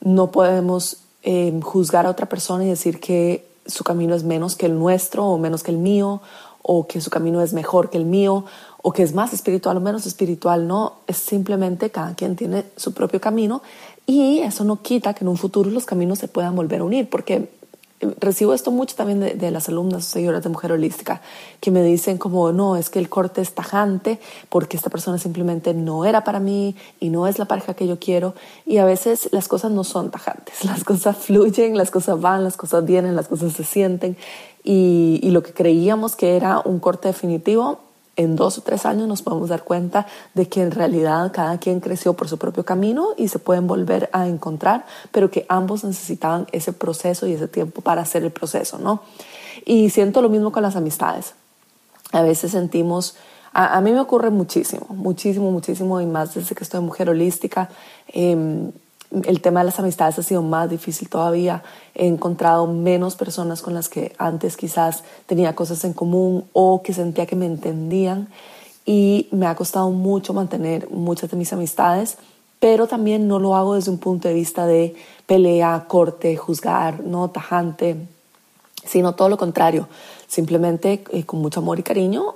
no podemos eh, juzgar a otra persona y decir que su camino es menos que el nuestro o menos que el mío o que su camino es mejor que el mío o que es más espiritual o menos espiritual. No, es simplemente cada quien tiene su propio camino y eso no quita que en un futuro los caminos se puedan volver a unir porque recibo esto mucho también de, las alumnas o seguidoras de Mujer Holística, que me dicen como, no, es que el corte es tajante porque esta persona simplemente no era para mí y no es la pareja que yo quiero. Y a veces las cosas no son tajantes, las cosas fluyen, las cosas van, las cosas vienen, las cosas se sienten. Y, y lo que creíamos que era un corte definitivo en dos o tres años nos podemos dar cuenta de que en realidad cada quien creció por su propio camino y se pueden volver a encontrar, pero que ambos necesitaban ese proceso y ese tiempo para hacer el proceso, ¿no? Y siento lo mismo con las amistades. A veces sentimos, a, mí me ocurre muchísimo, muchísimo, muchísimo, y más desde que estoy mujer holística. Eh, el tema de las amistades ha sido más difícil todavía. He encontrado menos personas con las que antes quizás tenía cosas en común o que sentía que me entendían y me ha costado mucho mantener muchas de mis amistades, pero también no lo hago desde un punto de vista de pelea, corte, juzgar, no tajante, sino todo lo contrario. Simplemente eh, con mucho amor y cariño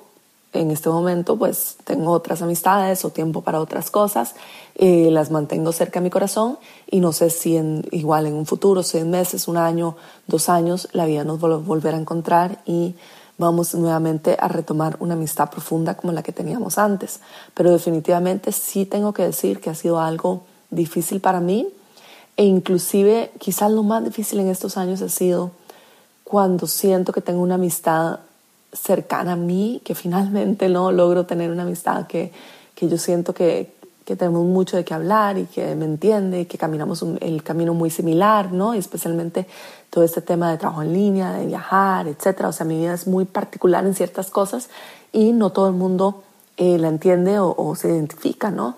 en este momento pues tengo otras amistades o tiempo para otras cosas, eh, las mantengo cerca de mi corazón y no sé si en, igual en un futuro, seis meses, un año, dos años, la vida nos va a volver a encontrar y vamos nuevamente a retomar una amistad profunda como la que teníamos antes. Pero definitivamente sí tengo que decir que ha sido algo difícil para mí e inclusive quizás lo más difícil en estos años ha sido cuando siento que tengo una amistad cercana a mí, que finalmente no logro tener una amistad que, que yo siento que, que, tenemos mucho de qué hablar y que me entiende, que caminamos el camino muy similar, ¿no? Y especialmente todo este tema de trabajo en línea, de viajar, etcétera. O sea, mi vida es muy particular en ciertas cosas y no todo el mundo eh, la entiende o, o, se identifica, ¿no?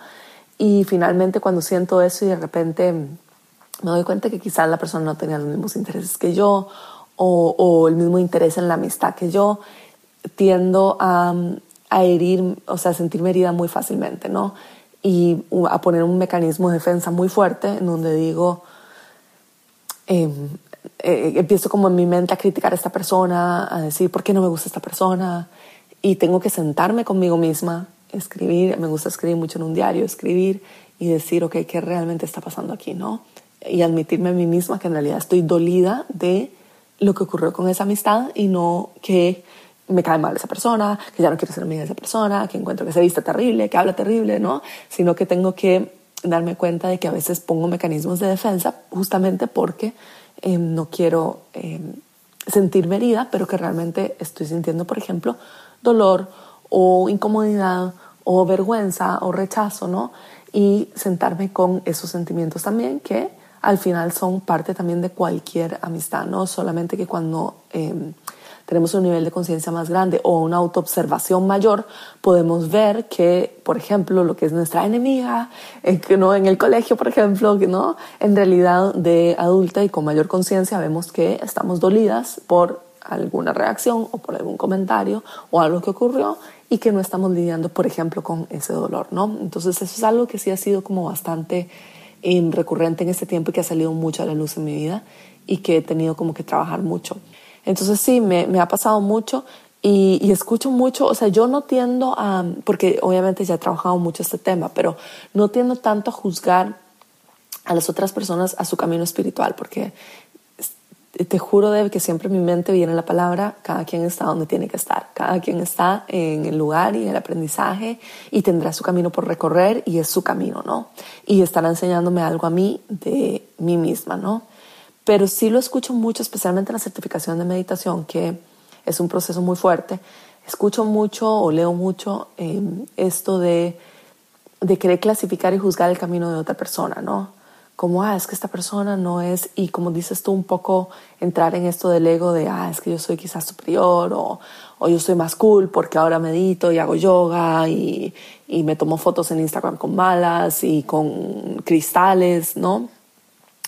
Y finalmente cuando siento eso y de repente me doy cuenta que quizás la persona no tenía los mismos intereses que yo o, o el mismo interés en la amistad que yo, tiendo a, a herir, o sea, a sentirme herida muy fácilmente, ¿no? Y a poner un mecanismo de defensa muy fuerte en donde digo, em, eh, empiezo como en mi mente a criticar a esta persona, a decir, ¿por qué no me gusta esta persona? Y tengo que sentarme conmigo misma, escribir, me gusta escribir mucho en un diario, escribir y decir, ok, ¿qué realmente está pasando aquí, no? Y admitirme a mí misma que en realidad estoy dolida de lo que ocurrió con esa amistad y no que me cae mal esa persona, que ya no quiero ser amiga de esa persona, que encuentro que se viste terrible, que habla terrible, ¿no? Sino que tengo que darme cuenta de que a veces pongo mecanismos de defensa justamente porque eh, no quiero eh, sentirme herida, pero que realmente estoy sintiendo, por ejemplo, dolor o incomodidad o vergüenza o rechazo, ¿no? Y sentarme con esos sentimientos también que al final son parte también de cualquier amistad, no solamente que cuando eh, tenemos un nivel de conciencia más grande o una autoobservación mayor, podemos ver que, por ejemplo, lo que es nuestra enemiga, eh, que no en el colegio, por ejemplo, no, en realidad de adulta y con mayor conciencia vemos que estamos dolidas por alguna reacción o por algún comentario o algo que ocurrió y que no estamos lidiando, por ejemplo, con ese dolor, ¿no? Entonces eso es algo que sí ha sido como bastante eh, recurrente en este tiempo y que ha salido mucho a la luz en mi vida y que he tenido como que trabajar mucho. Entonces sí, me, me ha pasado mucho y, y, escucho mucho, o sea, yo no tiendo a, porque obviamente ya he trabajado mucho este tema, pero no tiendo tanto a juzgar a las otras personas a su camino espiritual, porque te juro que siempre en mi mente viene la palabra, cada quien está donde tiene que estar, cada quien está en el lugar y en el aprendizaje y tendrá su camino por recorrer y es su camino, ¿no? Y estará enseñándome algo a mí de mí misma, ¿no? Pero sí lo escucho mucho, especialmente en la certificación de meditación, que es un proceso muy fuerte. Escucho mucho o leo mucho eh, esto de, de querer clasificar y juzgar el camino de otra persona, ¿no? Como, ah, es que esta persona no es, y como dices tú, un poco entrar en esto del ego de, ah, es que yo soy quizás superior o, o yo soy más cool porque ahora medito y hago yoga y, y me tomo fotos en Instagram con malas y con cristales, ¿no?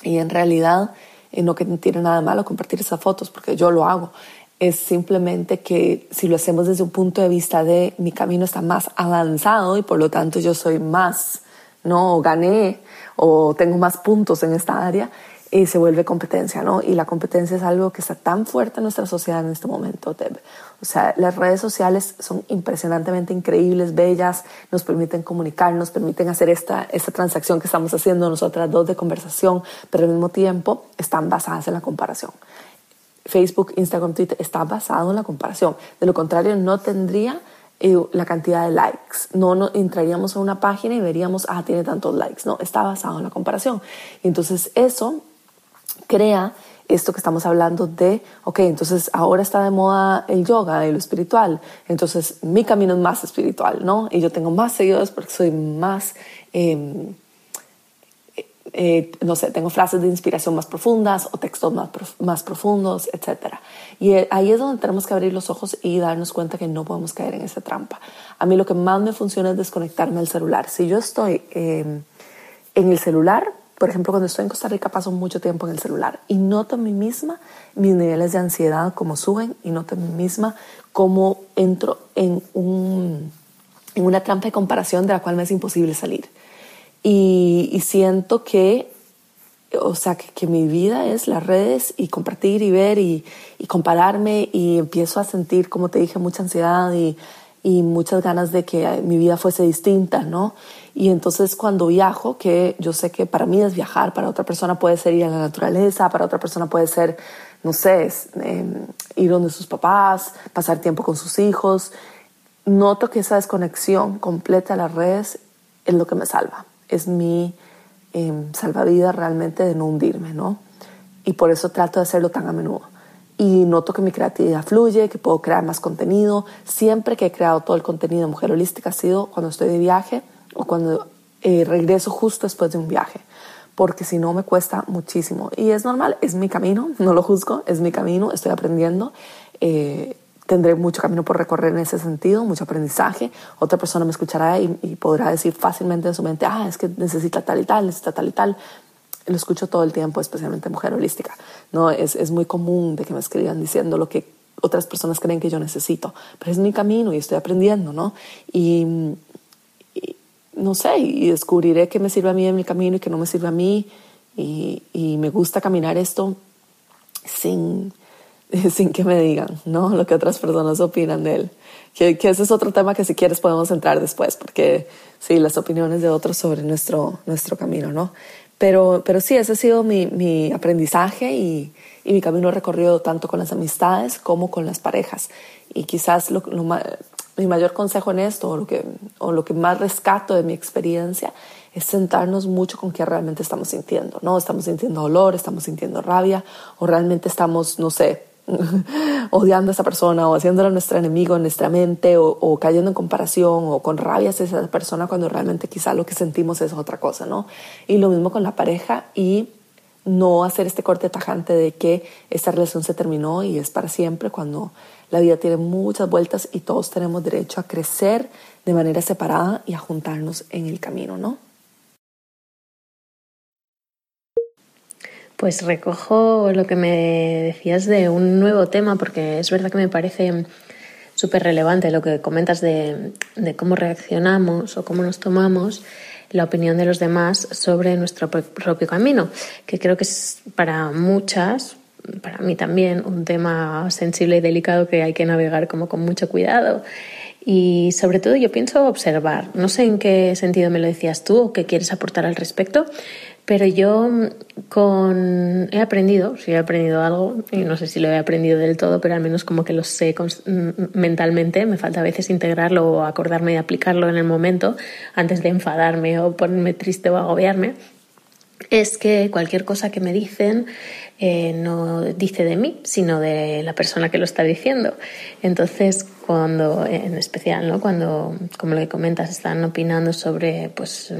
Y en realidad y no que tiene nada malo compartir esas fotos, porque yo lo hago. Es simplemente que si lo hacemos desde un punto de vista de mi camino está más avanzado y por lo tanto yo soy más, ¿no? O gané o tengo más puntos en esta área, y se vuelve competencia, ¿no? Y la competencia es algo que está tan fuerte en nuestra sociedad en este momento, Teb. O sea, las redes sociales son impresionantemente increíbles, bellas, nos permiten comunicar, nos permiten hacer esta, esta transacción que estamos haciendo nosotras dos de conversación, pero al mismo tiempo están basadas en la comparación. Facebook, Instagram, Twitter está basado en la comparación. De lo contrario, no tendría eh, la cantidad de likes. No, no entraríamos a una página y veríamos, ah, tiene tantos likes. No, está basado en la comparación. Y entonces eso crea esto que estamos hablando de, ok, entonces ahora está de moda el yoga y lo espiritual, entonces mi camino es más espiritual, ¿no? Y yo tengo más seguidores porque soy más, em, eh, no sé, tengo frases de inspiración más profundas o textos más, más profundos, etc. Y eh, ahí es donde tenemos que abrir los ojos y darnos cuenta que no podemos caer en esa trampa. A mí lo que más me funciona es desconectarme del celular. Si yo estoy em, en el celular, por ejemplo, cuando estoy en Costa Rica paso mucho tiempo en el celular y noto a mí misma mis niveles de ansiedad como suben y noto a mí misma cómo entro en, un, en una trampa de comparación de la cual me es imposible salir. Y, siento que, o sea, que, mi vida es las redes y compartir y ver y, y, compararme y empiezo a sentir, como te dije, mucha ansiedad y, y muchas ganas de que mi vida fuese distinta, ¿no? Y entonces cuando viajo, que yo sé que para mí es viajar, para otra persona puede ser ir a la naturaleza, para otra persona puede ser, no sé, em, ir donde sus papás, pasar tiempo con sus hijos, noto que esa desconexión completa de las redes es lo que me salva, es mi eh, salvavidas realmente de no hundirme, ¿no? Y por eso trato de hacerlo tan a menudo y noto que mi creatividad fluye, que puedo crear más contenido. Siempre que he creado todo el contenido de Mujer Holística ha sido cuando estoy de viaje o cuando eh, regreso justo después de un viaje, porque si no me cuesta muchísimo. Y es normal, es mi camino, no lo juzgo, es mi camino, estoy aprendiendo. Eh, tendré mucho camino por recorrer en ese sentido, mucho aprendizaje. Otra persona me escuchará y, y podrá decir fácilmente en su mente, ah, es que necesita tal y tal, necesita tal y tal lo escucho todo el tiempo, especialmente mujer holística. No es, es muy común de que me escriban diciendo lo que otras personas creen que yo necesito, pero es mi camino y estoy aprendiendo, ¿no? Y, no sé, y descubriré qué me sirve a mí en mi camino y qué no me sirve a mí. Y, y me gusta caminar esto sin, sin que me digan, ¿no? Lo que otras personas opinan de él. Que, ese es otro tema que si quieres podemos entrar después, porque sí, las opiniones de otros sobre nuestro, nuestro camino, ¿no? Pero, pero sí, ese ha sido mi, mi aprendizaje y, y, mi camino recorrido tanto con las amistades como con las parejas. Y quizás lo, lo, mi mayor consejo en esto, o lo, que, o lo que más rescato de mi experiencia, es sentarnos mucho con qué realmente estamos sintiendo. ¿no? Estamos sintiendo dolor, estamos sintiendo rabia, o realmente estamos, no sé, odiando a esa persona o haciéndola nuestro enemigo en nuestra mente o, cayendo en comparación o con rabia hacia esa persona cuando realmente quizá lo que sentimos es otra cosa, ¿no? Y lo mismo con la pareja y no hacer este corte tajante de que esta relación se terminó y es para siempre cuando la vida tiene muchas vueltas y todos tenemos derecho a crecer de manera separada y a juntarnos en el camino, ¿no? Pues recojo lo que me decías de un nuevo tema, porque es verdad que me parece súper relevante lo que comentas de, cómo reaccionamos o cómo nos tomamos la opinión de los demás sobre nuestro propio camino, que creo que es para muchas, para mí también, un tema sensible y delicado que hay que navegar como con mucho cuidado. Y sobre todo yo pienso observar, no sé en qué sentido me lo decías tú o qué quieres aportar al respecto, pero yo mm, con he aprendido, sí he aprendido algo, y no sé si lo he aprendido del todo, pero al menos como que lo sé mm, mentalmente, me falta a veces integrarlo o acordarme de aplicarlo en el momento antes de enfadarme o ponerme triste o agobiarme, es que cualquier cosa que me dicen eh, no dice de mí, sino de la persona que lo está diciendo. Entonces, cuando, en especial, ¿no? cuando, como lo que comentas, están opinando sobre pues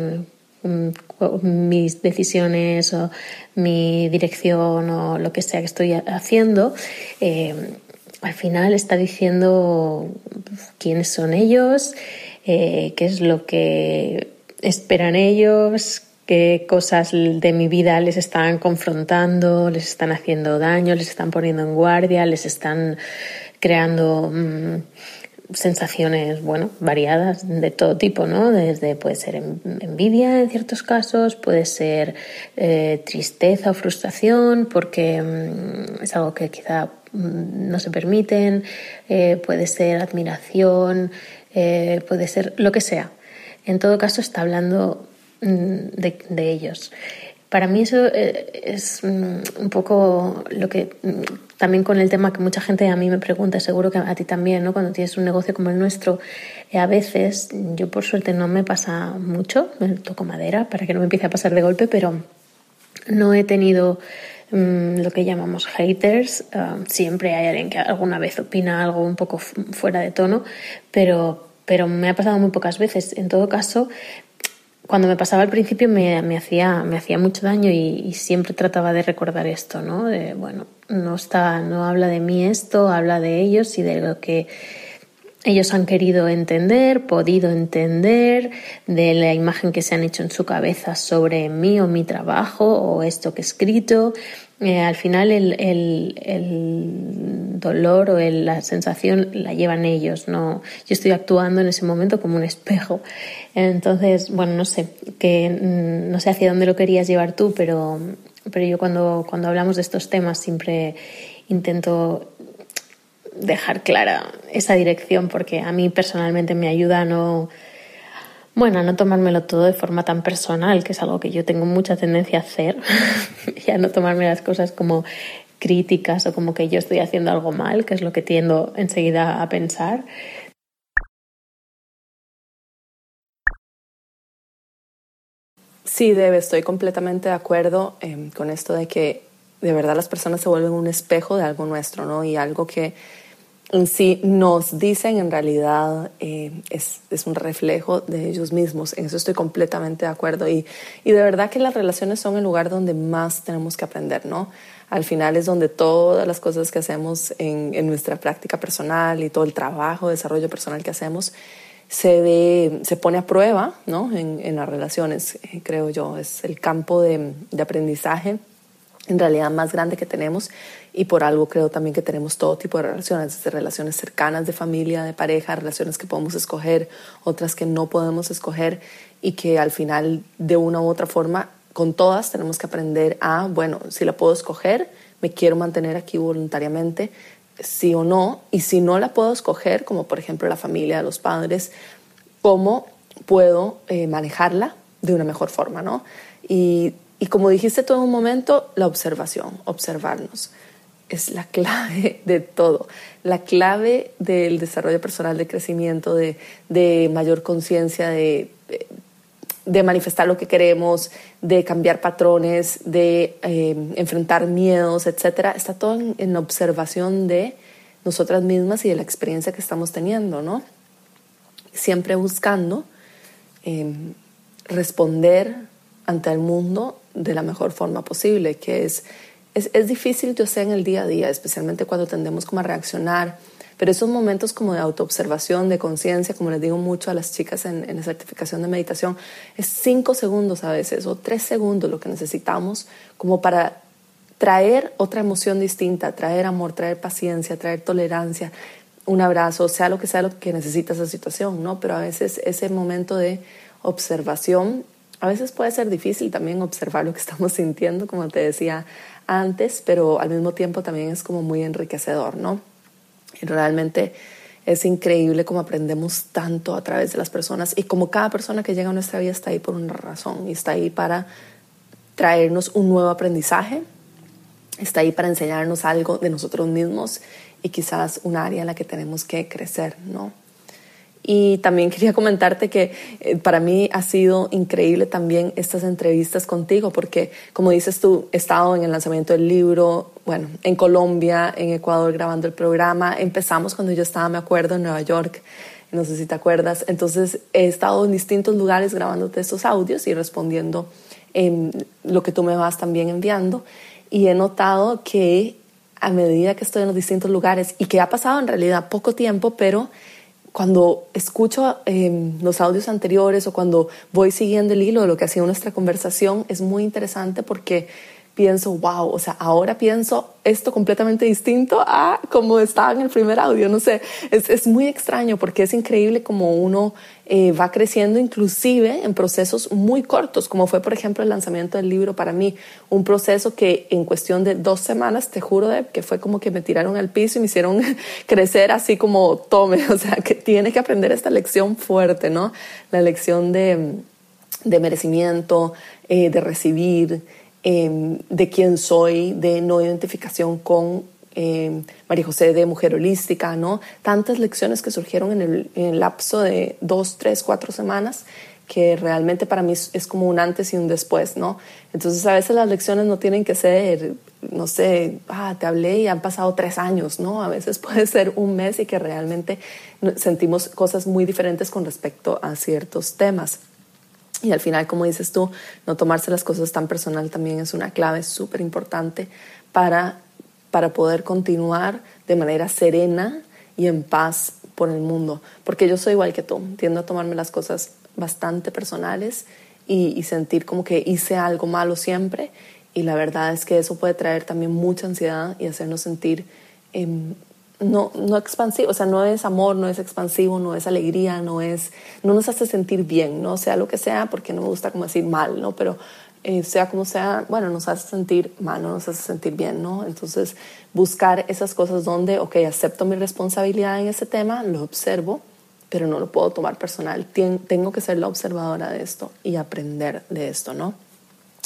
mis decisiones o mi dirección o lo que sea que estoy haciendo, eh, al final está diciendo quiénes son ellos, eh, qué es lo que esperan ellos, qué cosas de mi vida les están confrontando, les están haciendo daño, les están poniendo en guardia, les están creando... Mm, sensaciones, bueno, variadas de todo tipo, ¿no? Desde puede ser envidia en ciertos casos, puede ser eh, tristeza o frustración porque mm, es algo que quizá mm, no se permiten, eh, puede ser admiración, eh, puede ser lo que sea. En todo caso está hablando de, de ellos. Para mí eso es un poco lo que también con el tema que mucha gente a mí me pregunta, seguro que a ti también, ¿no? Cuando tienes un negocio como el nuestro, eh, a veces, yo por suerte no me pasa mucho, me toco madera para que no me empiece a pasar de golpe, pero no he tenido mm, lo que llamamos haters. Ah, siempre hay alguien que alguna vez opina algo un poco fuera de tono, pero, pero me ha pasado muy pocas veces. En todo caso, cuando me pasaba al principio me, me, hacía, me hacía mucho daño y, siempre trataba de recordar esto, ¿no? De, bueno, no, está, no habla de mí esto, habla de ellos y de lo que ellos han querido entender, podido entender, de la imagen que se han hecho en su cabeza sobre mí o mi trabajo o esto que he escrito. Eh, al final el, el, el dolor o la sensación la llevan ellos, no yo estoy actuando en ese momento como un espejo. Entonces, bueno, no sé, que mm, no sé hacia dónde lo querías llevar tú, pero, pero yo cuando, cuando hablamos de estos temas siempre intento dejar clara esa dirección porque a mí personalmente me ayuda a no, bueno, no tomármelo todo de forma tan personal, que es algo que yo tengo mucha tendencia a hacer, y a no tomarme las cosas como críticas o como que yo estoy haciendo algo mal, que es lo que tiendo enseguida a pensar. Sí, Debe, estoy completamente de acuerdo em, con esto de que de verdad las personas se vuelven un espejo de algo nuestro, ¿no? Y algo que sí nos dicen en realidad eh, es, es, un reflejo de ellos mismos. En eso estoy completamente de acuerdo. Y, y de verdad que las relaciones son el lugar donde más tenemos que aprender, ¿no? Al final es donde todas las cosas que hacemos en, en nuestra práctica personal y todo el trabajo, desarrollo personal que hacemos, se, ve, se pone a prueba ¿no? en, en las relaciones, eh, creo yo. Es el campo de, de, aprendizaje en realidad más grande que tenemos y por algo creo también que tenemos todo tipo de relaciones, desde relaciones cercanas de familia, de pareja, relaciones que podemos escoger, otras que no podemos escoger y que al final de una u otra forma con todas tenemos que aprender a, bueno, si la puedo escoger, me quiero mantener aquí voluntariamente, sí o no, y si no la puedo escoger, como por ejemplo la familia, los padres, cómo puedo eh, manejarla de una mejor forma, ¿no? Y, y como dijiste en un momento, la observación, observarnos es la clave de todo, la clave del desarrollo personal, de crecimiento, de, de mayor conciencia, de, de, manifestar lo que queremos, de cambiar patrones, de eh, enfrentar miedos, etc. Está todo en, en, observación de nosotras mismas y de la experiencia que estamos teniendo, ¿no? Siempre buscando eh, responder ante el mundo de la mejor forma posible, que es, es, es, difícil, yo sé, en el día a día, especialmente cuando tendemos como a reaccionar, pero esos momentos como de autoobservación, de conciencia, como les digo mucho a las chicas en, en la certificación de meditación, es cinco segundos a veces o tres segundos lo que necesitamos como para traer otra emoción distinta, traer amor, traer paciencia, traer tolerancia, un abrazo, sea lo que sea lo que necesita esa situación, ¿no? Pero a veces ese momento de observación, a veces puede ser difícil también observar lo que estamos sintiendo, como te decía antes, pero al mismo tiempo también es como muy enriquecedor, ¿no? Y realmente es increíble cómo aprendemos tanto a través de las personas y como cada persona que llega a nuestra vida está ahí por una razón y está ahí para traernos un nuevo aprendizaje, está ahí para enseñarnos algo de nosotros mismos y quizás un área en la que tenemos que crecer, ¿no? Y también quería comentarte que eh, para mí ha sido increíble también estas entrevistas contigo, porque como dices tú, he estado en el lanzamiento del libro, bueno, en Colombia, en Ecuador grabando el programa. Empezamos cuando yo estaba, me acuerdo, en Nueva York, no sé si te acuerdas. Entonces he estado en distintos lugares grabándote estos audios y respondiendo en lo que tú me vas también enviando. Y he notado que a medida que estoy en los distintos lugares y que ha pasado en realidad poco tiempo, pero cuando escucho eh, los audios anteriores o cuando voy siguiendo el hilo de lo que ha sido nuestra conversación, es muy interesante porque pienso, wow, o sea, ahora pienso esto completamente distinto a como estaba en el primer audio, no sé, es, es muy extraño porque es increíble como uno eh, va creciendo inclusive en procesos muy cortos, como fue por ejemplo el lanzamiento del libro para mí, un proceso que en cuestión de dos semanas, te juro de, que fue como que me tiraron al piso y me hicieron crecer así como tome, o sea, que tiene que aprender esta lección fuerte, ¿no? La lección de, de merecimiento, eh, de recibir, eh, de quién soy, de no identificación con eh, María José de Mujer Holística, ¿no? Tantas lecciones que surgieron en el, en el, lapso de dos, tres, cuatro semanas que realmente para mí es, como un antes y un después, ¿no? Entonces a veces las lecciones no tienen que ser, no sé, ah, te hablé y han pasado tres años, ¿no? A veces puede ser un mes y que realmente sentimos cosas muy diferentes con respecto a ciertos temas. Y al final, como dices tú, no tomarse las cosas tan personal también es una clave súper importante para, para poder continuar de manera serena y en paz por el mundo. Porque yo soy igual que tú, tiendo a tomarme las cosas bastante personales y, sentir como que hice algo malo siempre. Y la verdad es que eso puede traer también mucha ansiedad y hacernos sentir eh, no, no expansivo, o sea, no es amor, no es expansivo, no es alegría, no es, no nos hace sentir bien, no sea lo que sea, porque no me gusta como decir mal, ¿no? Pero eh, sea como sea, bueno, nos hace sentir mal, no nos hace sentir bien, ¿no? Entonces, buscar esas cosas donde, ok, acepto mi responsabilidad en ese tema, lo observo, pero no lo puedo tomar personal. tengo que ser la observadora de esto y aprender de esto, ¿no?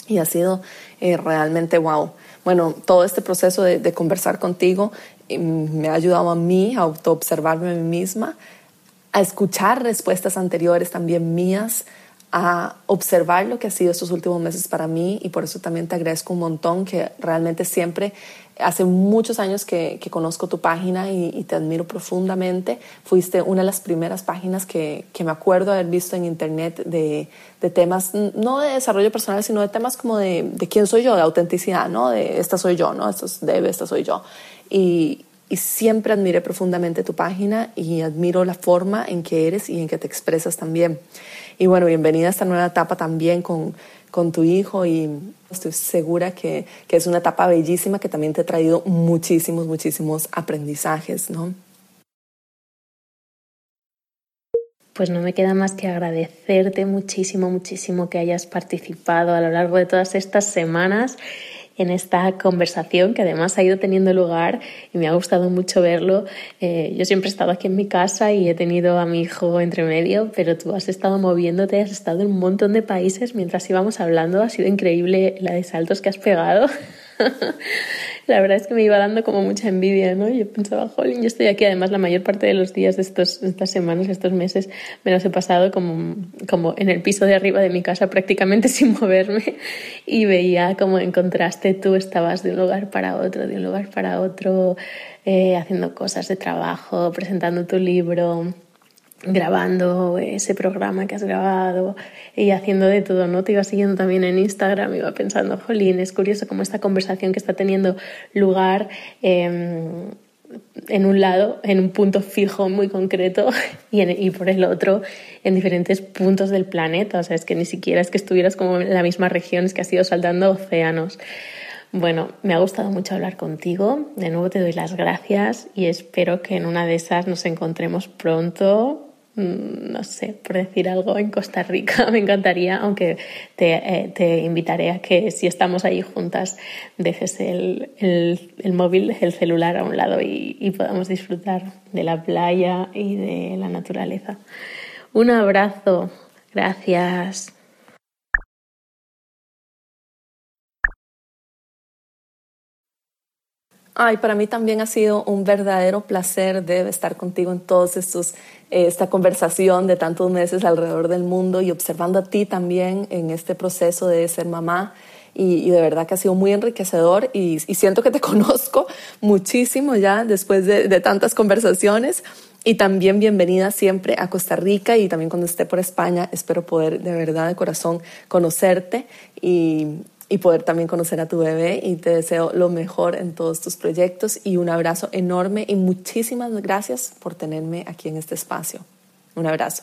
Y ha sido eh, realmente wow. Bueno, todo este proceso de, de conversar contigo me ha ayudado a mí a autoobservarme a mí misma, a escuchar respuestas anteriores también mías, a observar lo que ha sido estos últimos meses para mí y por eso también te agradezco un montón que realmente siempre hace muchos años que, conozco tu página y, te admiro profundamente. Fuiste una de las primeras páginas que, me acuerdo haber visto en internet de, temas, no de desarrollo personal, sino de temas como de, de, quién soy yo, de autenticidad, ¿no? De esta soy yo, ¿no? Esto es Debe, esta soy yo. Y, siempre admiré profundamente tu página y admiro la forma en que eres y en que te expresas también. Y bueno, bienvenida a esta nueva etapa también con, con tu hijo y estoy segura que, que, es una etapa bellísima que también te ha traído muchísimos, muchísimos aprendizajes, ¿no? Pues no me queda más que agradecerte muchísimo, muchísimo que hayas participado a lo largo de todas estas semanas en esta conversación que además ha ido teniendo lugar y me ha gustado mucho verlo. Eh, yo siempre he estado aquí en mi casa y he tenido a mi hijo entre medio, pero tú has estado moviéndote, has estado en un montón de países mientras íbamos hablando. Ha sido increíble la de saltos que has pegado. la verdad es que me iba dando como mucha envidia, ¿no? Yo pensaba, jolín, yo estoy aquí, además la mayor parte de los días de, estos, estas semanas, estos meses, me los he pasado como, como en el piso de arriba de mi casa prácticamente sin moverme y veía como en contraste tú estabas de un lugar para otro, de un lugar para otro, eh, haciendo cosas de trabajo, presentando tu libro grabando ese programa que has grabado y haciendo de todo, ¿no? Te iba siguiendo también en Instagram, iba pensando, jolín, es curioso cómo esta conversación que está teniendo lugar em, en un lado, en un punto fijo muy concreto y, y, por el otro en diferentes puntos del planeta, o sea, es que ni siquiera es que estuvieras como en la misma región, es que has ido saltando océanos. Bueno, me ha gustado mucho hablar contigo. De nuevo te doy las gracias y espero que en una de esas nos encontremos pronto no sé, por decir algo, en Costa Rica me encantaría, aunque te, eh, te invitaré a que si estamos ahí juntas dejes el, el, el móvil, el celular a un lado y, y podamos disfrutar de la playa y de la naturaleza. Un abrazo, gracias. Ay, para mí también ha sido un verdadero placer de estar contigo en todos estos, esta conversación de tantos meses alrededor del mundo y observando a ti también en este proceso de ser mamá. Y, de verdad que ha sido muy enriquecedor y, siento que te conozco muchísimo ya después de, de tantas conversaciones. Y también bienvenida siempre a Costa Rica y también cuando esté por España espero poder de verdad de corazón conocerte y, y poder también conocer a tu bebé y te deseo lo mejor en todos tus proyectos y un abrazo enorme y muchísimas gracias por tenerme aquí en este espacio. Un abrazo.